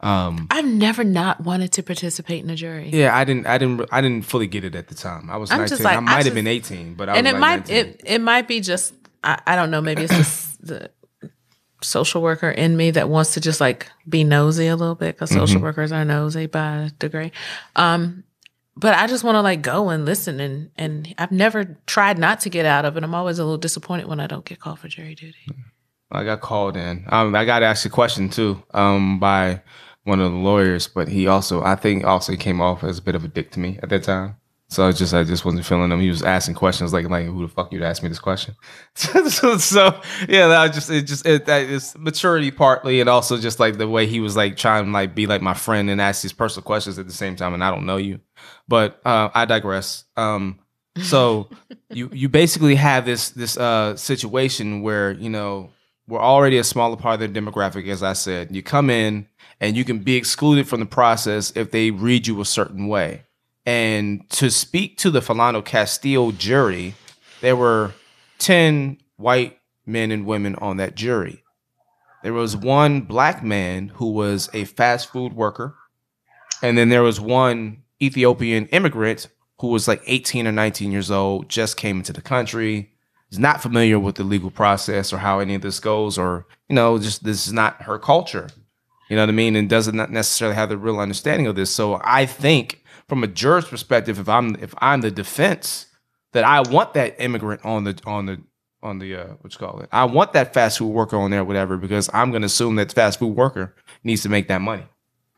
Um, I've never not wanted to participate in a jury. yeah, I didn't, I didn't, I didn't fully get it at the time. I was I'm 19. like, I I might have been 18, but I and was it like might 19. it it might be just I, I don't know maybe it's just the social worker in me that wants to just like be nosy a little bit because social workers are nosy by degree. Um but i just want to like go and listen and and i've never tried not to get out of it. I'm always a little disappointed when i don't get called for jury duty. I got called in. Um, I got asked a question too, um, by one of the lawyers, but he also, I think, also came off as a bit of a dick to me at that time. So I just, I just wasn't feeling him. He was asking questions like, like, who the fuck you'd ask me this question? so, so, yeah, that was just, it just, it, that is maturity partly, and also just like the way he was like trying to like be like my friend and ask these personal questions at the same time, and I don't know you, but uh, I digress. Um, so you you basically have this this uh situation where you know we're already a smaller part of the demographic as i said you come in and you can be excluded from the process if they read you a certain way and to speak to the Philando Castile jury there were 10 white men and women on that jury there was one black man who was a fast food worker and then there was one ethiopian immigrant who was like 18 or 19 years old, just came into the country, is not familiar with the legal process or how any of this goes, or, you know, just this is not her culture. You know what I mean? And doesn't necessarily have the real understanding of this. So I think from a juror's perspective, if I'm if I'm the defense, that I want that immigrant on the on the on the uh what you call it. I want that fast food worker on there, whatever, because I'm gonna assume that fast food worker needs to make that money.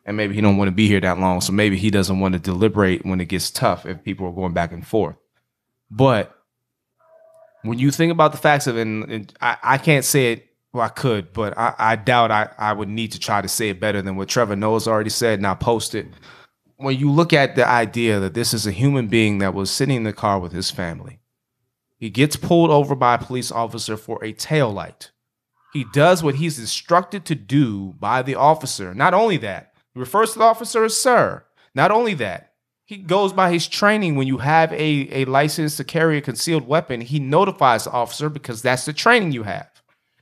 And maybe he don't want to be here that long so maybe he doesn't want to deliberate when it gets tough if people are going back and forth. But when you think about the facts of it and, and I, I can't say it well i could but I, I doubt I, I would need to try to say it better than what trevor noah's already said and i posted when you look at the idea that this is a human being that was sitting in the car with his family, he gets pulled over by a police officer for a tail light. He does what he's instructed to do by the officer. Not only that, he refers to the officer as sir. Not only that, he goes by his training. When you have a, a license to carry a concealed weapon, he notifies the officer because that's the training you have.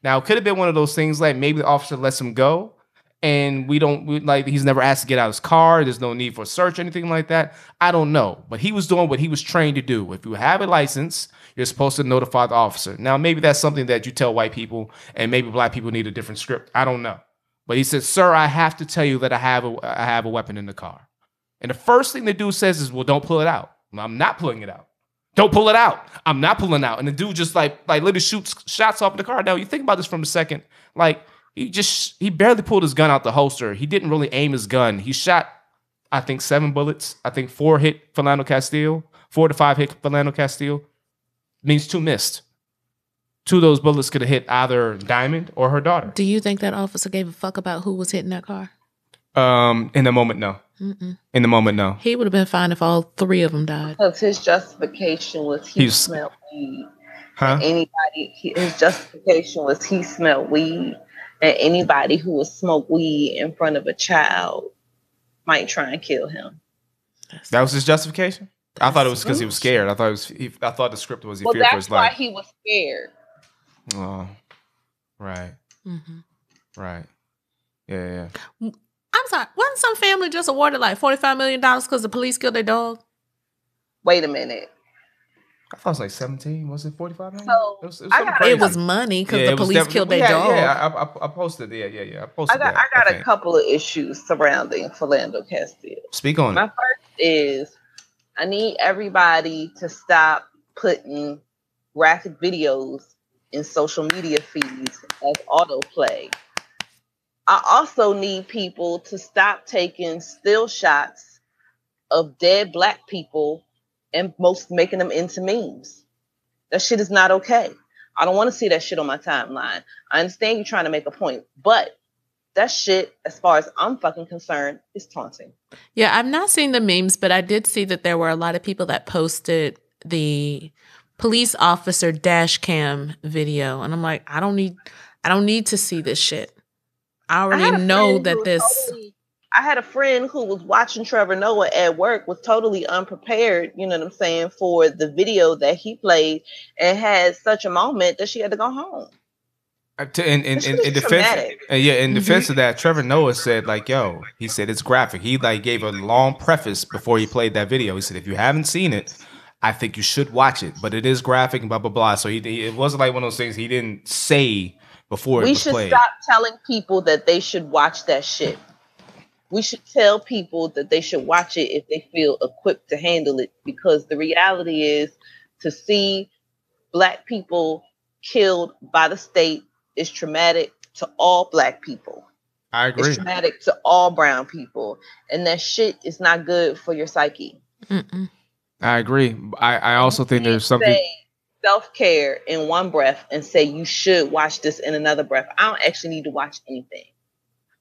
Now, it could have been one of those things like maybe the officer lets him go and we don't we, like he's never asked to get out of his car. There's no need for a search anything like that. I don't know, but he was doing what he was trained to do. If you have a license, you're supposed to notify the officer. Now, maybe that's something that you tell white people, and maybe black people need a different script. I don't know, but he said, "Sir, I have to tell you that I have a I have a weapon in the car." And the first thing the dude says is, "Well, don't pull it out." I'm not pulling it out. Don't pull it out. I'm not pulling out. And the dude just like like literally shoots shots off in the car. Now you think about this from a second. Like he just he barely pulled his gun out the holster. He didn't really aim his gun. He shot, I think, seven bullets. I think four hit Philando Castile. Four to five hit Philando Castile. Means two missed. Two of those bullets could have hit either Diamond or her daughter. Do you think that officer gave a fuck about who was hitting that car? Um, in the moment, no. Mm-mm. In the moment, no. He would have been fine if all three of them died. Because his justification was he He's- smelled weed. Huh? Anybody, he- his justification was he smelled weed, and anybody who would smoke weed in front of a child might try and kill him. That was his justification. I thought it was because he was scared. I thought it was. He, I thought the script was he Well, feared for that's his why life. he was scared. Oh, right, hmm right. Yeah, yeah. I'm sorry. Wasn't some family just awarded like forty five million dollars because the police killed their dog? Wait a minute. I thought it was like seventeen. Was it forty five? So, I got- It was money because Yeah, the police killed their yeah, dog. Yeah, I, I, I posted. Yeah, yeah, yeah. I posted I got that. I got a couple of issues surrounding Philando Castile. Speak on My it. first is I need everybody to stop putting graphic videos in social media feeds as autoplay. I also need people to stop taking still shots of dead black people and most making them into memes. That shit is not okay. I don't want to see that shit on my timeline. I understand you're trying to make a point, but that shit, as far as I'm fucking concerned, is taunting. Yeah, I'm not seeing the memes, but I did see that there were a lot of people that posted the police officer dash cam video, and I'm like, I don't need, I don't need to see this shit. I I already a know that this. totally- I had a friend who was watching Trevor Noah at work, was totally unprepared, you know what I'm saying, for the video that he played and had such a moment that she had to go home. Uh, to- In, in, in, in defense, uh, yeah, in Mhm. defense of that, Trevor Noah said like, "Yo," he said it's graphic. He like gave a long preface before he played that video. He said, "If you haven't seen it, I think you should watch it, but it is graphic and blah blah blah." So he, he- it wasn't like one of those things he didn't say before it we was should played. stop telling people that they should watch that shit. We should tell people that they should watch it if they feel equipped to handle it because the reality is to see black people killed by the state is traumatic to all black people. I agree. It's traumatic to all brown people. And that shit is not good for your psyche. Mm-mm. I agree. I, I also think there's something. self care in one breath and say you should watch this in another breath. I don't actually need to watch anything.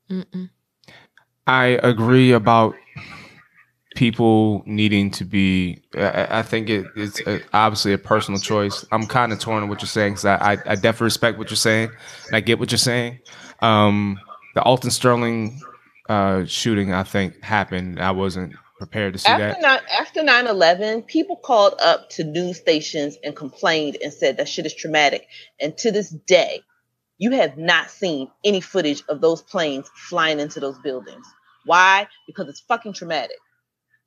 Mm-mm. I agree about people needing to be. I, I think it, it's a, obviously a personal choice. I'm kind of torn on what you're saying because I, I, I definitely respect what you're saying and I get what you're saying. Um, the Alton Sterling uh, shooting, I think, happened. I wasn't prepared to see After that. nine, after 9-11, people called up to news stations and complained and said that shit is traumatic. And to this day, you have not seen any footage of those planes flying into those buildings. Why? Because it's fucking traumatic.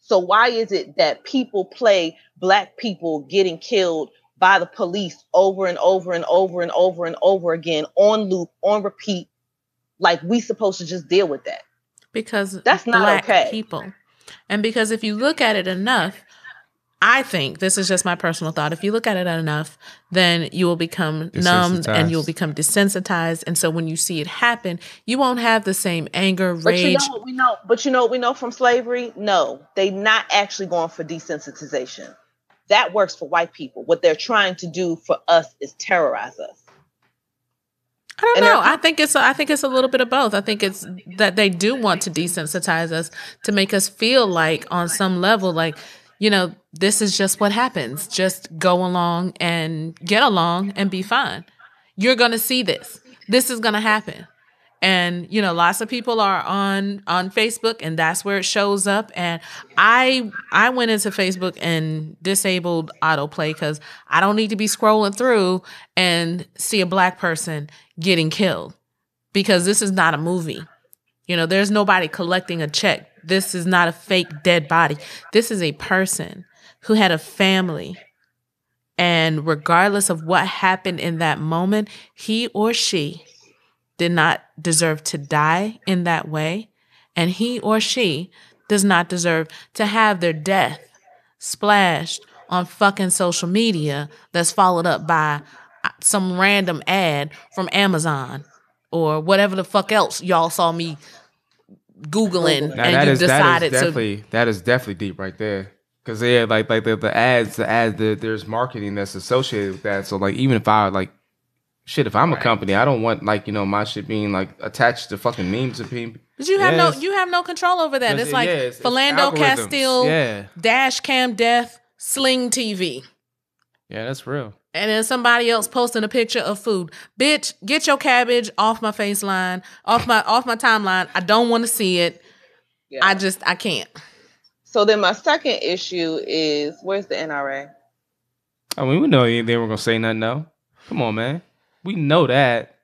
So why is it that people play black people getting killed by the police over and over and over and over and over again on loop, on repeat, like we supposed to just deal with that? because That's not okay. people and because if you look at it enough i think this is just my personal thought if you look at it enough then you will become numbed and you'll become desensitized and so when you see it happen you won't have the same anger rage. But you know what we know. But you know what we know from slavery? No, they're not actually going for desensitization. That works for white people. What they're trying to do for us is terrorize us. I don't And know. I think it's a, I think it's a little bit of both. I think it's that they do want to desensitize us to make us feel like on some level like you know this is just what happens. Just go along and get along and be fine. You're going to see this. This is going to happen. And you know lots of people are on on Facebook and that's where it shows up and I I went into Facebook and disabled autoplay cuz I don't need to be scrolling through and see a black person getting killed because this is not a movie. You know, there's nobody collecting a check. This is not a fake dead body. This is a person who had a family. And regardless of what happened in that moment, he or she did not deserve to die in that way. And he or she does not deserve to have their death splashed on fucking social media that's followed up by some random ad from Amazon or whatever the fuck else y'all saw me googling Now, and that you is that decided is to that is definitely deep right there. Cause yeah, like like the, the ads, the ads, the, there's marketing that's associated with that. So like even if I like shit, if I'm a company, I don't want like you know my shit being like attached to fucking memes of people. But you have Yes. no you have no control over that. It's it- like yeah, it's- Philando. Castile, Yeah, dash cam death, sling TV. yeah, that's real. And then somebody else posting a picture of food. Bitch, get your cabbage off my face line, off my off my timeline. I don't want to see it. Yeah. I just I can't. so then my second issue is where's the NRA? I mean, we know they they were gonna say nothing. though. come on, man. We know that.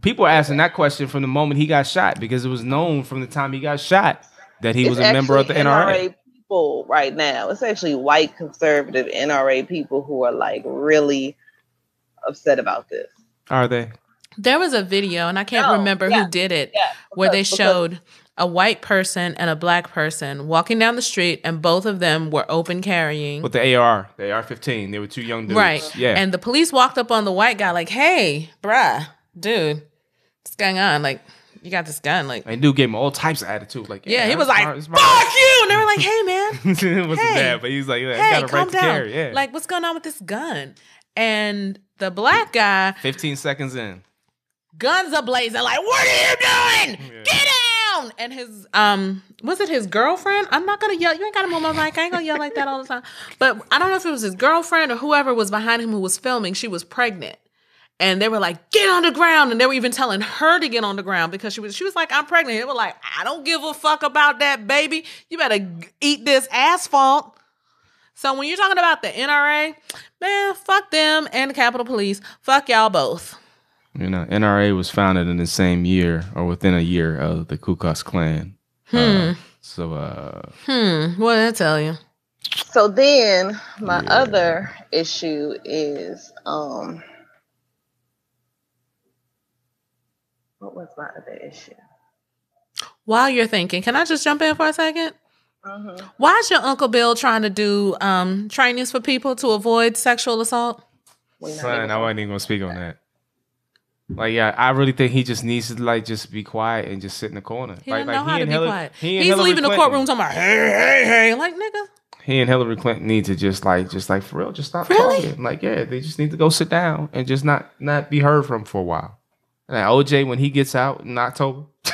People are asking that question from the moment he got shot because it was known from the time he got shot that he was a member of the actually NRA. People right now. It's actually white conservative NRA people who are like really upset about this. Are they? There was a video, and I can't No, remember yeah, who did it, Yeah, where they because- because- showed a white person and a black person walking down the street, and both of them were open carrying. With the AR, the AR-15, they were two young dudes. Right. Yeah. And the police walked up on the white guy like, "Hey, bruh, dude, what's going on? Like, you got this gun? Like, and dude gave him all types of attitude. Like, yeah." He was like, smart, "Fuck you!" And they were like, "Hey, man, it wasn't Hey. bad, but he's like, yeah, hey, got a calm right to down. carry. Yeah. Like, what's going on with this gun?" And the black guy, 15 seconds in. guns ablazing, like, "What are you doing? Yeah. Get down!" And his um, was it his girlfriend? I'm not gonna yell. You ain't got him on my mic. I ain't gonna yell like that all the time. But I don't know if it was his girlfriend or whoever was behind him who was filming. She was pregnant. And they were like, get on the ground. And they were even telling her to get on the ground because she was she was like, I'm pregnant. They were like, I don't give a fuck about that, baby. You better g- eat this asphalt. So when you're talking about the NRA, man, fuck them and the Capitol Police. Fuck y'all both. You know, NRA was founded in the same year or within a year of the Ku Klux Klan. Uh, so, uh, Hmm. What did I tell you? So then my Yeah. other issue is um what was my other issue? While you're thinking, can I just jump in for a 2nd Mhm. Why is your Uncle Bill trying to do um, trainings for people to avoid sexual assault? Son, I wasn't even gonna speak on that. Like, yeah, I really think he just needs to like just be quiet and just sit in the corner. He like, doesn't know like, how to and be Hillary- quiet. he He's Hillary leaving the Clinton- courtroom talking about, hey, hey, hey. Like, nigga, He and Hillary Clinton need to just like, just like for real, just stop Really? talking. Like, yeah, they just need to go sit down and just not not be heard from for a while. And OJ, when he gets out in October,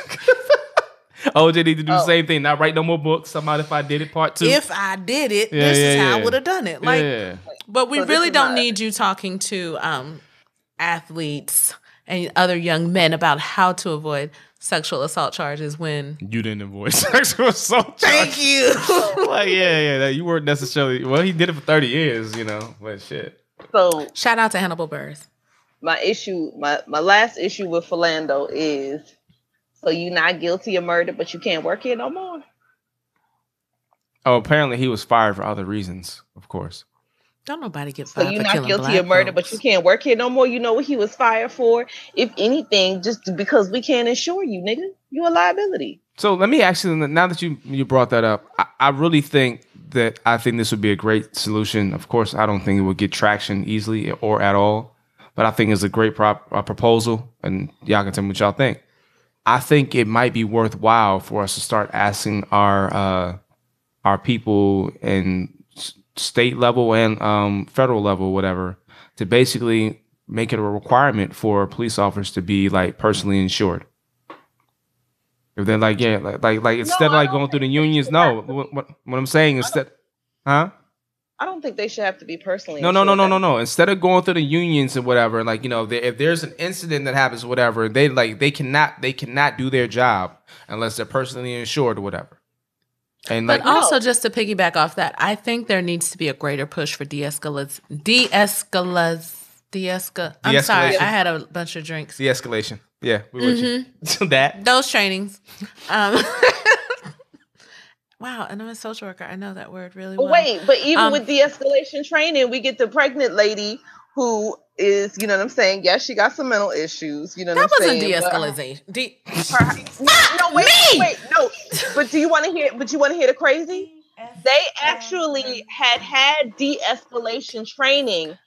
OJ need to do the Oh. same thing. Not write no more books. About if I did it, part two. if I did it, Yeah, this is yeah, how I would have done it. Like, yeah. but we So really don't my- need you talking to um, athletes and other young men about how to avoid sexual assault charges when. You didn't avoid sexual assault. charges. Thank you. like, yeah, yeah, that you weren't necessarily. Well, he did it for thirty years, you know. But shit. So Shout out to Hannibal Buress. My issue, my my last issue with Philando is so you're not guilty of murder, but you can't work here no more. Oh, apparently he was fired for other reasons. Of course. Don't nobody get fired. So fired you're for not guilty of murder, folks. but you can't work here no more. You know what he was fired for? If anything, just because we can't insure you, nigga. You a liability. So let me actually now that you you brought that up, I, I really think that I think this would be a great solution. Of course, I don't think it would get traction easily or at all, but I think it's a great prop, uh, proposal, and y'all can tell me what y'all think. I think it might be worthwhile for us to start asking our uh, our people in state level and um, federal level, whatever, to basically make it a requirement for police officers to be like personally insured. If they're like, yeah, like like, like instead of like going through the unions, no. What, what, what I'm saying instead, huh? I don't think they should have to be personally. No, no, no, no, no, no. Instead of going through the unions and whatever, like you know, they, if there's an incident that happens, whatever, they like they cannot they cannot do their job unless they're personally insured or whatever. And But like, also, No. just to piggyback off that, I think there needs to be a greater push for de-escalate, de-escalate, de-escal. I'm sorry, De-escalation. I had a bunch of drinks. the escalation, yeah, we with you. that Those trainings. Um, wow, and I'm a social worker. I know that word really well. wait, but even Um, with de-escalation training, we get the pregnant lady who is, you know what I'm saying? Yes, she got some mental issues. You know that what I'm saying? That wasn't saying? de-escalation. De- her- no, no, wait, me! wait, no. But do you want to hear? But you want to hear the crazy? They actually had had de-escalation training,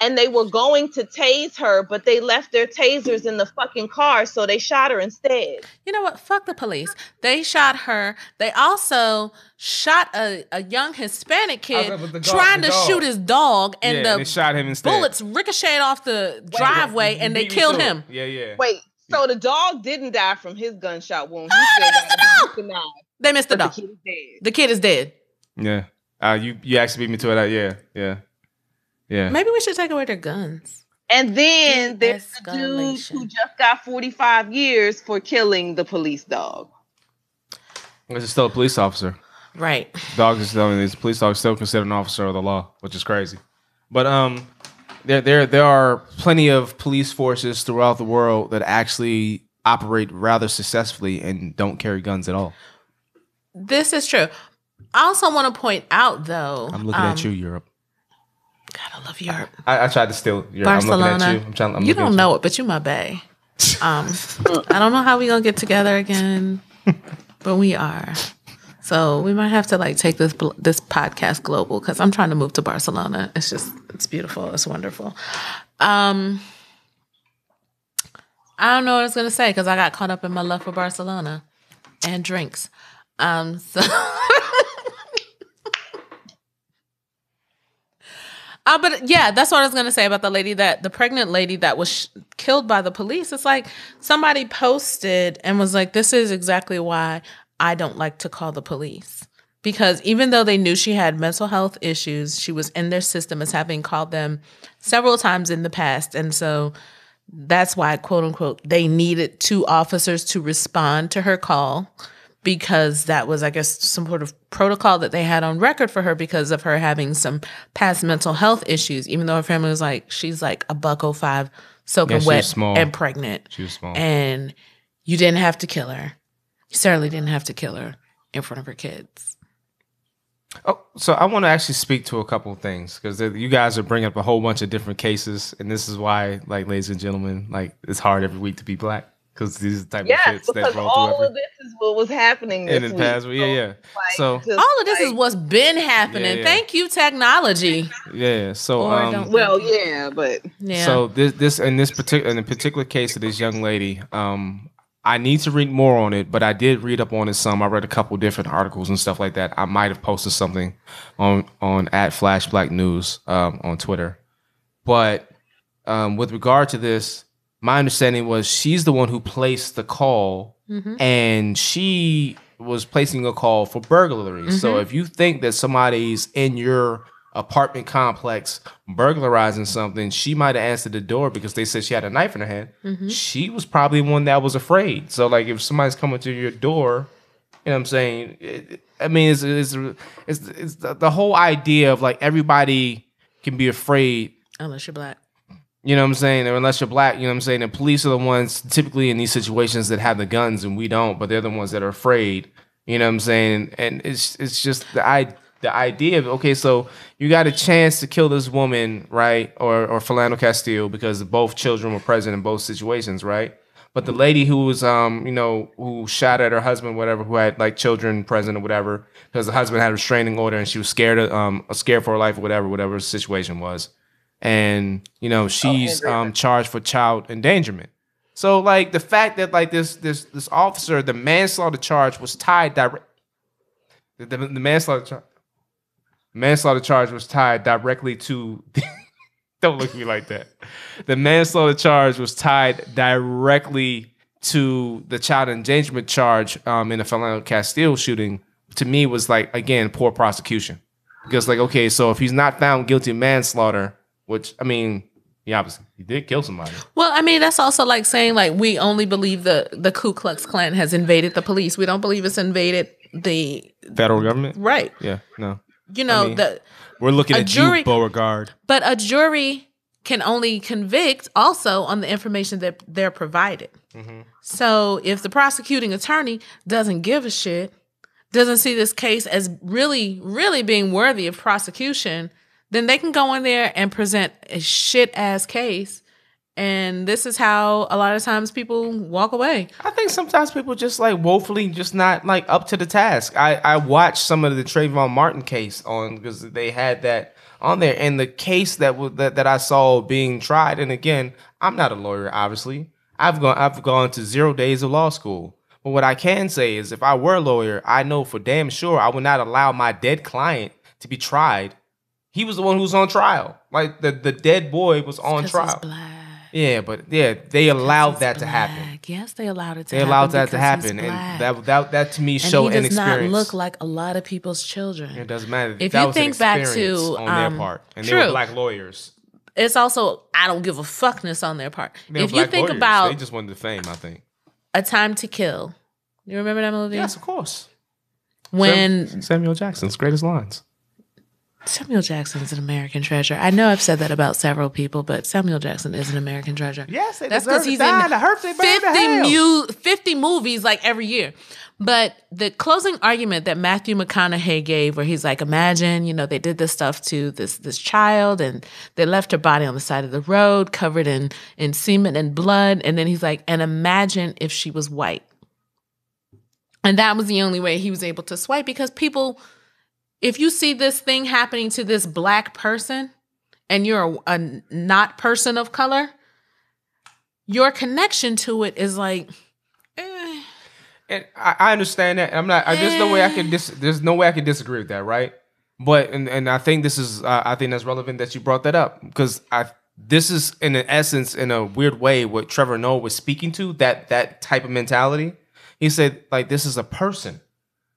and they were going to tase her, but they left their tasers in the fucking car, so they shot her instead. You know what? Fuck the police. They shot her. They also shot a, a young Hispanic kid Okay, but the dog- trying to dog. shoot his dog, and yeah, the they shot him instead. bullets ricocheted off the driveway, and they killed him. Yeah, yeah. Wait, so the dog didn't die from his gunshot wound. He Oh, they missed the dog. They missed the but the dog. kid is dead. The kid is dead. Yeah. Uh, you you actually beat me to it. Uh, yeah, yeah, yeah. Maybe we should take away their guns. And then there's the dude who just got 45 years for killing the police dog. This is still a police officer. Right. Dog is still these police dogs still considered an officer of the law, which is crazy. But um, there there there are plenty of police forces throughout the world that actually operate rather successfully and don't carry guns at all. This is true. I also want to point out, though. I'm looking um, at you, Europe. God, I love Europe. I, I tried to steal Europe. I'm Barcelona. looking at you. I'm trying. I'm you don't know it, but you my bae. Um, I don't know how we gonna get together again, but we are. So we might have to like take this this podcast global because I'm trying to move to Barcelona. It's just it's beautiful. It's wonderful. Um, I don't know what I was gonna say because I got caught up in my love for Barcelona and drinks. Um, so. Uh, but yeah, that's what I was gonna say about the lady that the pregnant lady that was sh- killed by the police. It's like somebody posted and was like, "This is exactly why I don't like to call the police." Because even though they knew she had mental health issues, she was in their system as having called them several times in the past. And so that's why, quote unquote, they needed two officers to respond to her call because that was, I guess, some sort of protocol that they had on record for her because of her having some past mental health issues, even though her family was like, she's like a buck oh five, soaking Yeah, wet small. and pregnant. She was small. And you didn't have to kill her. You certainly didn't have to kill her in front of her kids. Oh, so I want to actually speak to a couple of things because you guys are bringing up a whole bunch of different cases, and this is why, like, ladies and gentlemen, like it's hard every week to be black because these are the type Yes, of shits that because roll all through of every this is what was happening this in the week. past. Yeah, yeah, like, So just All of this is what's been happening. Yeah, yeah. Thank you, technology. yeah. So Or um, well, yeah, but Yeah. So this this in this particular in the particular case of this young lady, um, I need to read more on it, but I did read up on it some. I read a couple different articles and stuff like that. I might have posted something on on at Flash Black News um, on Twitter. But um, with regard to this, my understanding was she's the one who placed the call, mm-hmm. and she was placing a call for burglary. So mm-hmm. if you think that somebody's in your apartment complex burglarizing something, she might have answered the door because they said she had a knife in her hand. Mm-hmm. She was probably one that was afraid. So like if somebody's coming to your door, you know what I'm saying? It- I mean, it's it's it's, it's the, the whole idea of like everybody can be afraid Unless you're black. You know what I'm saying? Or unless you're black, you know what I'm saying? The police are the ones typically in these situations that have the guns and we don't, but they're the ones that are afraid. You know what I'm saying? And it's it's just the I the idea of okay, so you got a chance to kill this woman, right? Or or Philando Castile because both children were present in both situations, right? But the lady who was um, you know, who shot at her husband, whatever, who had like children present or whatever, because the husband had a restraining order and she was scared of, um scared for her life or whatever, whatever the situation was and you know she's um charged for child endangerment. So like the fact that like this this this officer, the manslaughter charge was tied direct. The, the, the manslaughter charge, manslaughter charge was tied directly to Don't look at me like that. The manslaughter charge was tied directly to the child endangerment charge um, in the Philando Castile shooting. To me, was like again poor prosecution because like okay, so if he's not found guilty of manslaughter, which I mean, he obviously he did kill somebody. Well, I mean, that's also like saying like we only believe the the Ku Klux Klan has invaded the police. We don't believe it's invaded the Federal government, right. yeah, no, You know mean- the we're looking at jury- you, Beauregard. but a jury can only convict also on the information that they're provided. Mm-hmm. So if the prosecuting attorney doesn't give a shit, doesn't see this case as really, really being worthy of prosecution, then they can go in there and present a shit ass case. And this is how a lot of times people walk away. I think sometimes people just like woefully just not like up to the task. I I watched some of the Trayvon Martin case on because they had that on there, and the case that was that, that I saw being tried. And again, I'm not a lawyer, obviously. I've gone I've gone to zero days of law school. But what I can say is, if I were a lawyer, I know for damn sure I would not allow my dead client to be tried. He was the one who was on trial. Like the the dead boy was on trial. black. Yeah, but yeah, they allowed that to happen. black. Yes, they allowed it to happen. They happen. allowed that to happen, and that that that to me and showed he does not look like a lot of people's children. it doesn't matter. If that you was an think back to, on um, their part, and they true. were black lawyers. It's also I don't give a fuckness on their part. They if you think lawyers. about they just wanted the fame. I think. A Time to Kill, you remember that movie? Yes, of course. When Samuel Jackson's greatest lines. Samuel Jackson's an American treasure. I know I've said that about several people, but Samuel Jackson is an American treasure. Yes, That's because he's in The hurt they burn to 50, mu- 50 movies like every year. But the closing argument that Matthew McConaughey gave, where he's like, imagine, you know, they did this stuff to this this child and they left her body on the side of the road, covered in in semen and blood. And then he's like, and imagine if she was white. And that was the only way he was able to swipe because people, if you see this thing happening to this black person and you're a, a not person of color, your connection to it is like, eh, And I, I understand that. I'm not. I, there's no way I Eh. can. Dis, there's no way I can disagree with that, right? But and and I think this is. Uh, I think that's relevant that you brought that up because I. This is in an essence, in a weird way, what Trevor Noah was speaking to. That that type of mentality. He said, like, this is a person.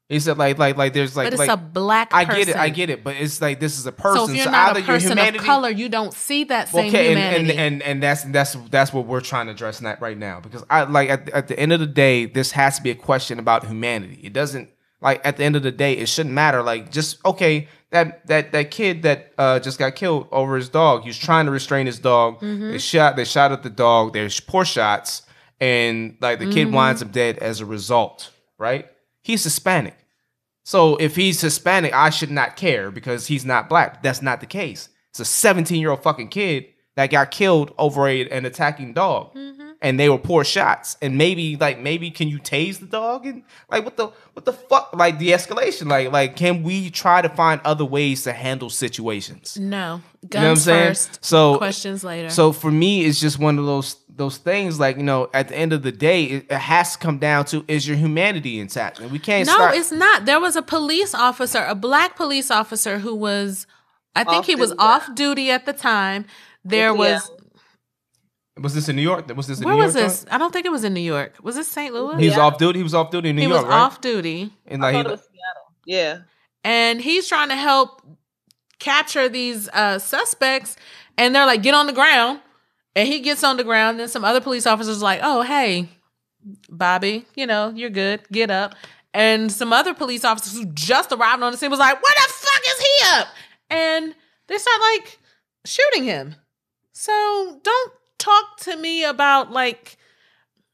He said, like, like, like, there's like, but it's like, a black I get it, I get it, but it's like this is a person. So if you're not either a person of color, you don't see that same okay, and, humanity. and and and that's that's that's what we're trying to address that right now because I like at, at the end of the day, this has to be a question about humanity. It doesn't like at the end of the day, it shouldn't matter. Like just okay, that that that kid that uh, just got killed over his dog. He was trying to restrain his dog. Mm-hmm. They shot they shot at the dog. There's poor shots, and like the Mm-hmm. kid winds up dead as a result. Right? He's Hispanic. So if he's Hispanic, I should not care because he's not black. That's not the case. It's a 17 year old fucking kid that got killed over a, an attacking dog, mm-hmm. and they were poor shots. And maybe like maybe can you tase the dog and like what the what the fuck like de escalation like like can we try to find other ways to handle situations? no, guns You know what I'm saying? first, So questions later. So for me, it's just one of those those things. Like you know, at the end of the day, it, it has to come down to is your humanity intact, and we can't. no, start, it's not. There was a police officer, a black police officer who was, I think Off he was duty. off duty at the time. There Yeah. was, Was this in New York? Was this in where New was York? this? I don't think it was in New York. Was this St. Louis? He was Yeah. off duty. He was off duty in New he York, was right? off duty. And I like, thought he, it was Seattle. Yeah. and he's trying to help capture these uh, suspects and they're like get on the ground and he gets on the ground and some other police officers like oh hey bobby you know you're good get up. And some other police officers who just arrived on the scene was like where the fuck is he up? And they start like shooting him. So don't talk to me about like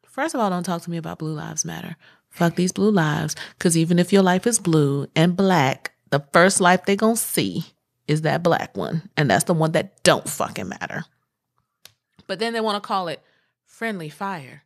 first of all don't talk to me about blue lives matter. Fuck these blue lives. Because even if your life is blue and black the first life they gonna see is that black one. And that's the one that don't fucking matter but then they want to call it friendly fire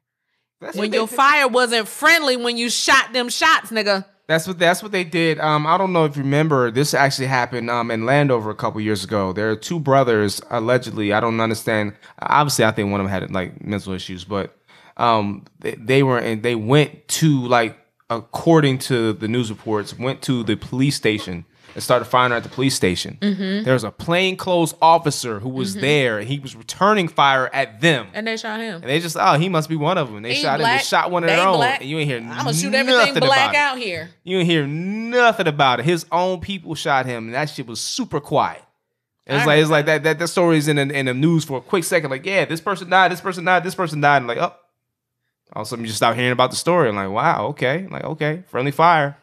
that's when your did. fire wasn't friendly when you shot them shots nigga That's what that's what they did. Um, I don't know if you remember. This actually happened um in Landover a couple years ago. There are two brothers allegedly. I don't understand. Obviously, I think one of them had like mental issues, but um, they, they were and they went to like according to the news reports, went to the police station and started firing at the police station. Mm-hmm. There was a plainclothes officer who was there, and he was returning fire at them. And they shot him. And they just, oh, he must be one of them. They He shot him. black, They shot one of their own. black. And you ain't hear I'm gonna shoot everything black it. out here. You didn't hear nothing about it. His own people shot him, and that shit was super quiet. It was like it's like that that that story is in the, in the news for a quick second. Like, yeah, this person died, this person died, this person died, and like, oh, all of a sudden you just stop hearing about the story. I'm like, wow, okay, like okay, friendly fire.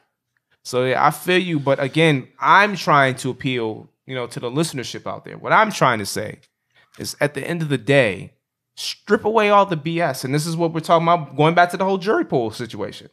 So yeah, I feel you, but again, I'm trying to appeal, you know, to the listenership out there. What I'm trying to say is, at the end of the day, strip away all the BS, and this is what we're talking about. Going back to the whole jury pool situation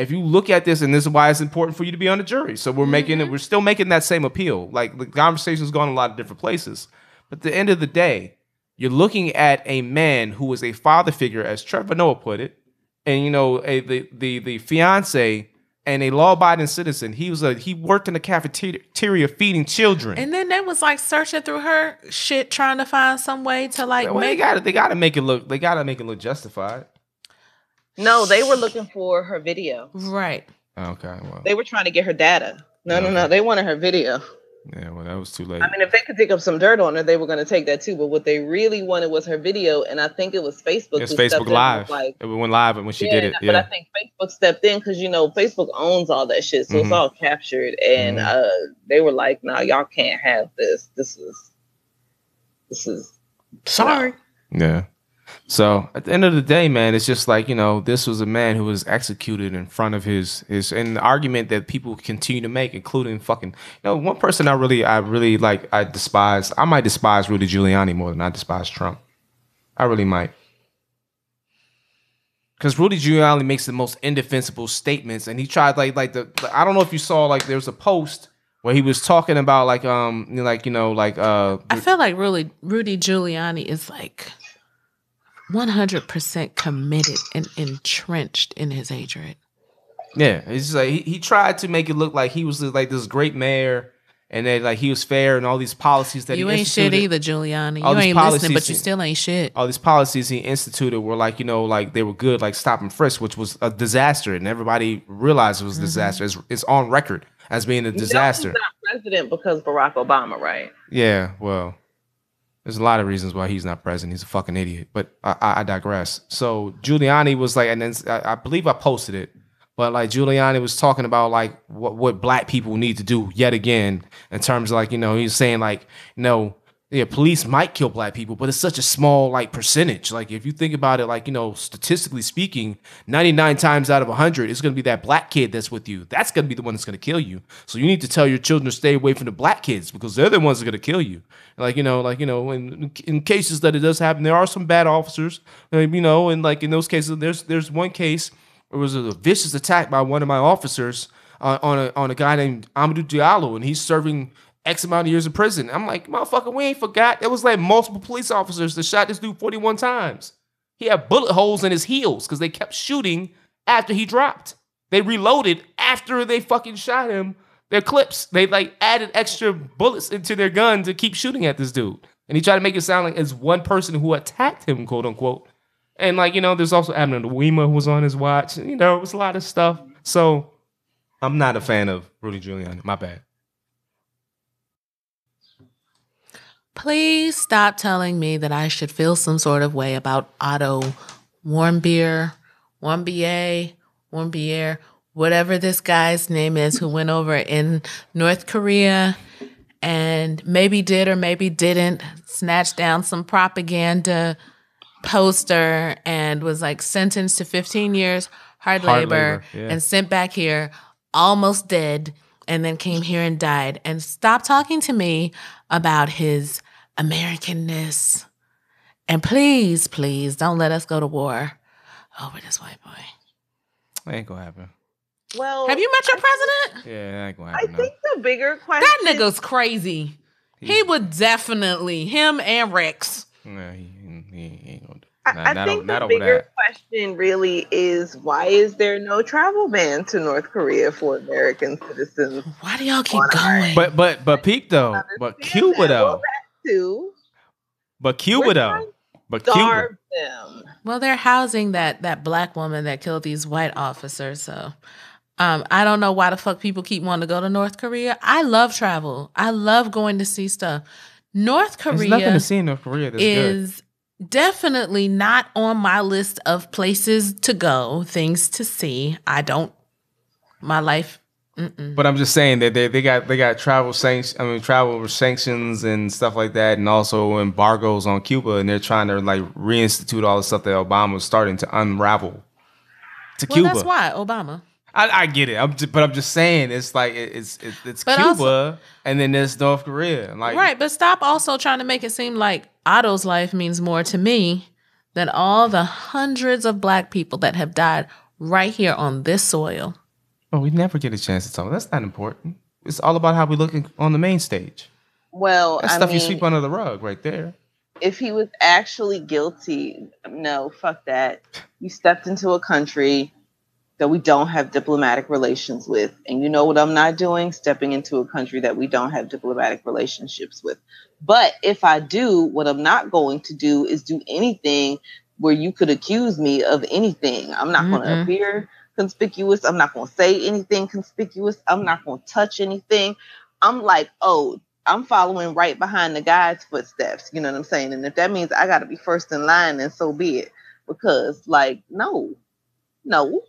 if you look at this, and this is why it's important for you to be on the jury. So we're making it, mm-hmm. we're still making that same appeal. Like the conversation's gone a lot of different places. But at the end of the day, you're looking at a man who was a father figure, as Trevor Noah put it, and you know, a, the the the fiance and a law-abiding citizen. He was a he worked in the cafeteria feeding children. And then they was like searching through her shit, trying to find some way to like well, they got to they got to make it look they got to make it look justified. No, they were looking for her video. right. Okay, well, They were trying to get her data. No, no, no. They wanted her video. Yeah, well, that was too late. I mean, if they could dig up some dirt on her, they were going to take that too. But what they really wanted was her video, and I think it was Facebook. It's Facebook Live. was Like, it went live when she yeah, did it. but I think Facebook stepped in because you know Facebook owns all that shit, so Mhm. it's all captured. And Mhm. uh, they were like, "No, y'all can't have this. This is, this is." Sorry. Yeah. So at the end of the day, man, it's just like you know, this was a man who was executed in front of his his, and the argument that people continue to make, including fucking, you know, one person I really, I really like, I despise. I might despise Rudy Giuliani more than I despise Trump. I really might, because Rudy Giuliani makes the most indefensible statements, and he tried like like the. I don't know if you saw like there was a post where he was talking about like um like you know like uh I feel like really Rudy Giuliani is like 100% committed and entrenched in his hatred. Yeah, it's just like he, he tried to make it look like he was like this great mayor, and that like he was fair and all these policies that you he ain't shit instituted- either, Giuliani. all You these ain't listening, but you still ain't shit. All these policies he instituted were like you know like they were good, like stop and frisk, which was a disaster, and everybody realized it was a mm-hmm. disaster. It's, it's on record as being a You know disaster. he's not president because Barack Obama, right? Yeah, well, there's a lot of reasons why he's not president. He's a fucking idiot. But I, I, I digress. So Giuliani was like, and then I, I believe I posted it, but like Giuliani was talking about like what what black people need to do yet again in terms of like you know he's saying like you know yeah police might kill black people, but it's such a small like percentage. Like if you think about it, like you know statistically speaking, 99 times out of 100, it's gonna be that black kid that's with you. That's gonna be the one that's gonna kill you. So you need to tell your children to stay away from the black kids because they're the ones that are gonna kill you. Like you know, like you know, in in cases that it does happen, there are some bad officers. uh, You know, and like in those cases, there's there's one case it was a vicious attack by one of my officers uh, on a on a guy named Amadou Diallo, and he's serving X amount of years in prison. I'm like, motherfucker, we ain't forgot. There was like multiple police officers that shot this dude 41 times. He had bullet holes in his heels because they kept shooting after he dropped. They reloaded after they fucking shot him. Their clips, they like added extra bullets into their gun to keep shooting at this dude. And he tried to make it sound like it's one person who attacked him, quote unquote. And like, you know, there's also Abner Louima who was on his watch. You know, it was a lot of stuff. So I'm not a fan of Rudy Giuliani. My bad. Please stop telling me that I should feel some sort of way about Otto Warmbier, Warmbier, Warmbier, whatever this guy's name is who went over in North Korea and maybe did or maybe didn't snatch down some propaganda poster and was like sentenced to 15 years hard, Hard labor, labor, yeah. and sent back here almost dead and then came here and died and stop talking to me about his americanness and please please don't let us go to war over this white boy That ain't gonna happen. Well, have you met your president Yeah, that ain't gonna I happen. think the bigger question. that nigga's crazy he would definitely him and rex no. Nah, he, he, he ain't gonna do I, not, I think not the over bigger that. question really is why is there no travel ban to North Korea for American citizens? why do y'all keep Why not? going But but but peep though. But Cuba though. Well, too. But Cuba We're though. trying But Cuba. Them. well they're housing that that black woman that killed these white officers so Um, I don't know why the fuck people keep wanting to go to North Korea. I love travel. I love going to see stuff. North There's Korea nothing to see in North Korea that's good. Definitely not on my list of places to go, things to see. I don't. My life. Mm-mm. But I'm just saying that they, they got they got travel sanctions. I mean, travel sanctions and stuff like that, and also embargoes on Cuba, and they're trying to like reinstitute all the stuff that Obama was starting to unravel to Well, Cuba. that's why Obama. I, I get it. I'm just, but I'm just saying it's like it's it's, it's Cuba, also- and then there's North Korea. Like Right, but stop also trying to make it seem like Otto's life means more to me than all the hundreds of black people that have died right here on this soil. oh, we never get a chance to talk. That's not important. It's all about how we look on the main stage. Well, That's I stuff mean, you sweep under the rug right there. if he was actually guilty, no, fuck that. You stepped into a country that we don't have diplomatic relations with. And you know what I'm not doing? Stepping into a country that we don't have diplomatic relationships with. But if I do, what I'm not going to do is do anything where you could accuse me of anything. I'm not going to mm-hmm. appear conspicuous. I'm not going to say anything conspicuous. I'm not going to touch anything. I'm like, oh, I'm following right behind the guy's footsteps. You know what I'm saying? And if that means I got to be first in line, then so be it. Because, like, no, no,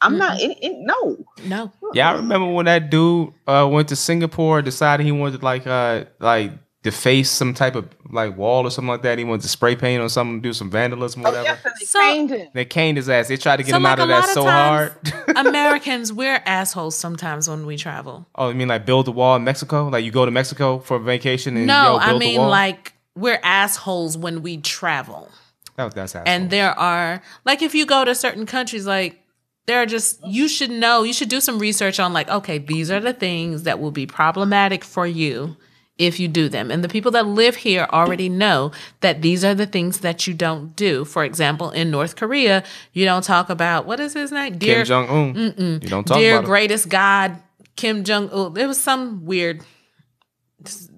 I'm not. In, in, no. No. Yeah, I remember when that dude uh, went to Singapore, decided he wanted to like uh like deface some type of like wall or something like that. He wanted to spray paint or something, do some vandalism or Oh, whatever. yes, they So- caned him. They caned his ass. They tried to get So, him like, out of a that lot of so times- hard. Americans, we're assholes sometimes when we travel. oh, you mean like build a wall in Mexico? Like you go to Mexico for a vacation and No, yo, I build a mean wall? like we're assholes when we travel. that, that's asshole. And there are like if you go to certain countries like there are just you should know, you should do some research on like okay, these are the things that will be problematic for you if you do them. And the people that live here already know that these are the things that you don't do. For example, in North Korea, you don't talk about what is his name? Dear Kim Jong Un. You don't talk dear about it. greatest God, Kim Jong Un. It was some weird,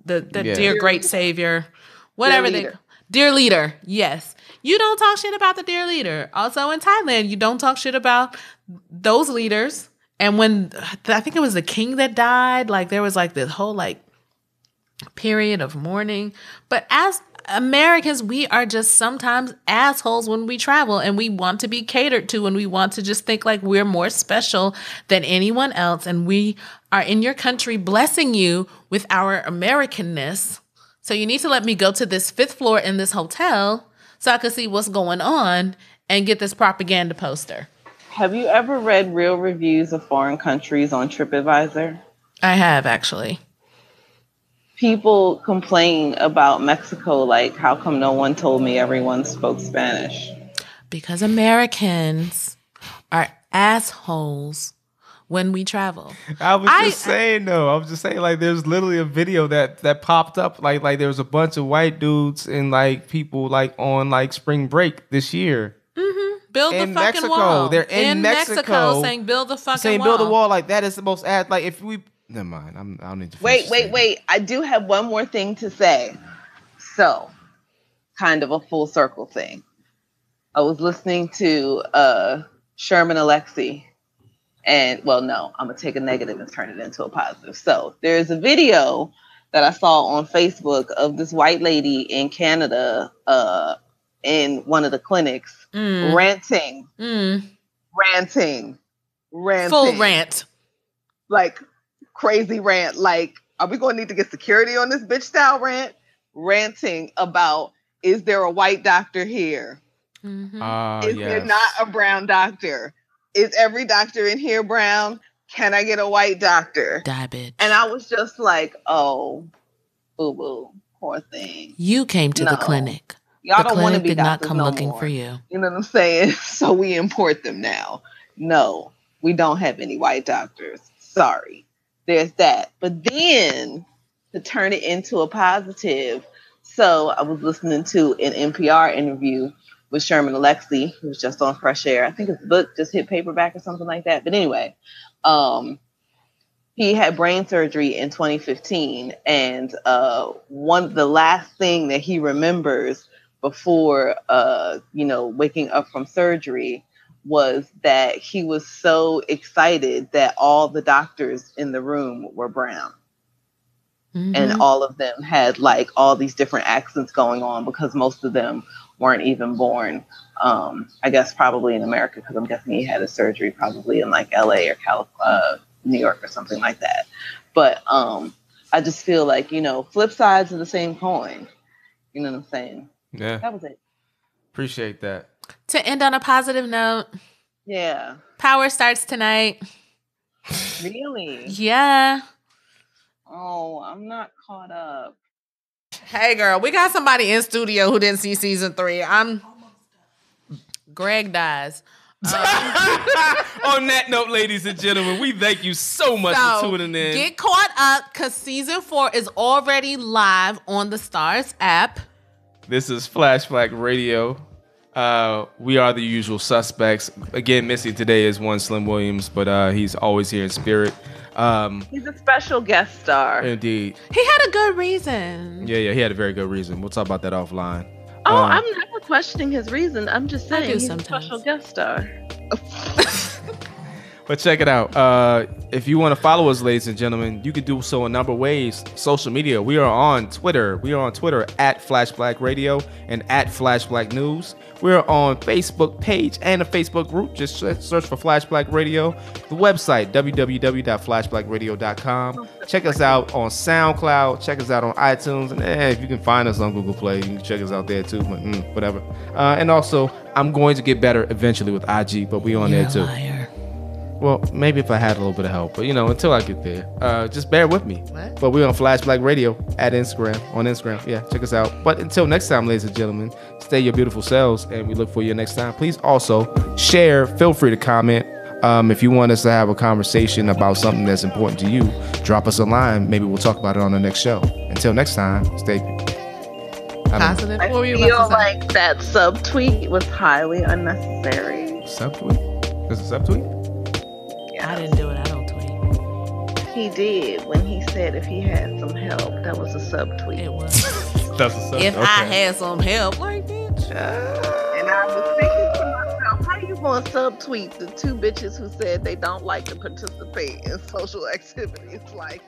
the the Yeah. dear great savior, whatever they, dear leader. Yes, you don't talk shit about the dear leader. Also in Thailand, you don't talk shit about those leaders. And when I think it was the king that died, like there was like this whole like period of mourning. But as Americans, we are just sometimes assholes when we travel and we want to be catered to and we want to just think like we're more special than anyone else. And we are in your country blessing you with our Americanness. So you need to let me go to this fifth floor in this hotel so I can see what's going on and get this propaganda poster. Have you ever read real reviews of foreign countries on TripAdvisor? I have actually. People complain about Mexico, like, how come no one told me everyone spoke Spanish? Because Americans are assholes when we travel. I was I- just saying though. I was just saying like there's literally a video that that popped up like like there was a bunch of white dudes and like people like on like spring break this year Build the In fucking Mexico. wall. They're in Mexico saying build the fucking saying wall. build a wall like that is the most ad like if we never mind I'm I don't need to Wait, wait, thing. wait. I do have one more thing to say. So, kind of a full circle thing. I was listening to uh, Sherman Alexie, and well, no, I'm gonna take a negative and turn it into a positive. So, there's a video that I saw on Facebook of this white lady in Canada, uh, in one of the clinics, Mm, ranting, mm. ranting, ranting, Full rant. like crazy rant. Like, are we going to need to get security on this bitch style rant? Ranting about is there a white doctor here? Mhm. Ah, is yes. there not a brown doctor? Is every doctor in here brown? Can I get a white doctor? Die, bitch. And I was just like, oh, boo boo, poor thing. you came to the clinic. Y'all the don't want to be did not come no looking more. for you. You know what I'm saying? So we import them now. No, we don't have any white doctors. Sorry. There's that. But then to turn it into a positive, so I was listening to an NPR interview with Sherman Alexie, who was just on Fresh Air. I think his book just hit paperback or something like that. But anyway, um, he had brain surgery in 2015, and uh, one the last thing that he remembers before uh, you know waking up from surgery was that he was so excited that all the doctors in the room were brown Mhm. and all of them had like all these different accents going on because most of them weren't even born um i guess probably in america because i'm guessing he had a surgery probably in like la or California, uh, new york or something like that. But um i just feel like you know flip sides of the same coin. You know what i'm saying? Yeah, that was it. Appreciate that. to end on a positive note, yeah. Power starts tonight. really? Yeah. oh i'm not caught up Hey, girl, we got somebody in studio who didn't see season three. I'm. Greg dies. On that note, ladies and gentlemen, we thank you so much for tuning in. get caught up because season four is already live on the Starz app. This is Flash Black Radio. Uh, we are the usual suspects. Again, missing today is one Slim Williams, but uh, he's always here in spirit. Um, he's a special guest star indeed. He had a good reason. Yeah, yeah, he had a very good reason. We'll talk about that offline. Oh, Um, I'm never questioning his reason. I'm just saying he's sometimes. a special guest star. But check it out. Uh, if you want to follow us, ladies and gentlemen, you can do so a number of ways. Social media. We are on Twitter. We are on Twitter at Flash Black Radio and at Flash Black News. We're on Facebook page and a Facebook group. Just search for Flash Black Radio. The website www.flashblackradio.com. Check us out on SoundCloud. Check us out on iTunes. And eh, if you can find us on Google Play, you can check us out there too. But mm, whatever. Uh, and also, I'm going to get better eventually with IG, but we on You're there too. liar. Well, maybe if I had a little bit of help, but you know, until I get there, uh, just bear with me. What? But we're on Flash Black Radio at Instagram, on Instagram. Yeah, check us out. But until next time, ladies and gentlemen, stay your beautiful selves, and we look for you next time. Please also share. Feel free to comment. Um, if you want us to have a conversation about something that's important to you, drop us a line. Maybe we'll talk about it on the next show. Until next time, stay. I don't know. Positive. I What feel about to say? like that subtweet was highly unnecessary. Subtweet? There's a subtweet? I didn't do it. I don't tweet. He did when he said if he had some help. That was a subtweet. It was. That's a sub. if I had some help, like bitch. Uh, and I was thinking to myself, how you going to subtweet the two bitches who said they don't like to participate in social activities? Like,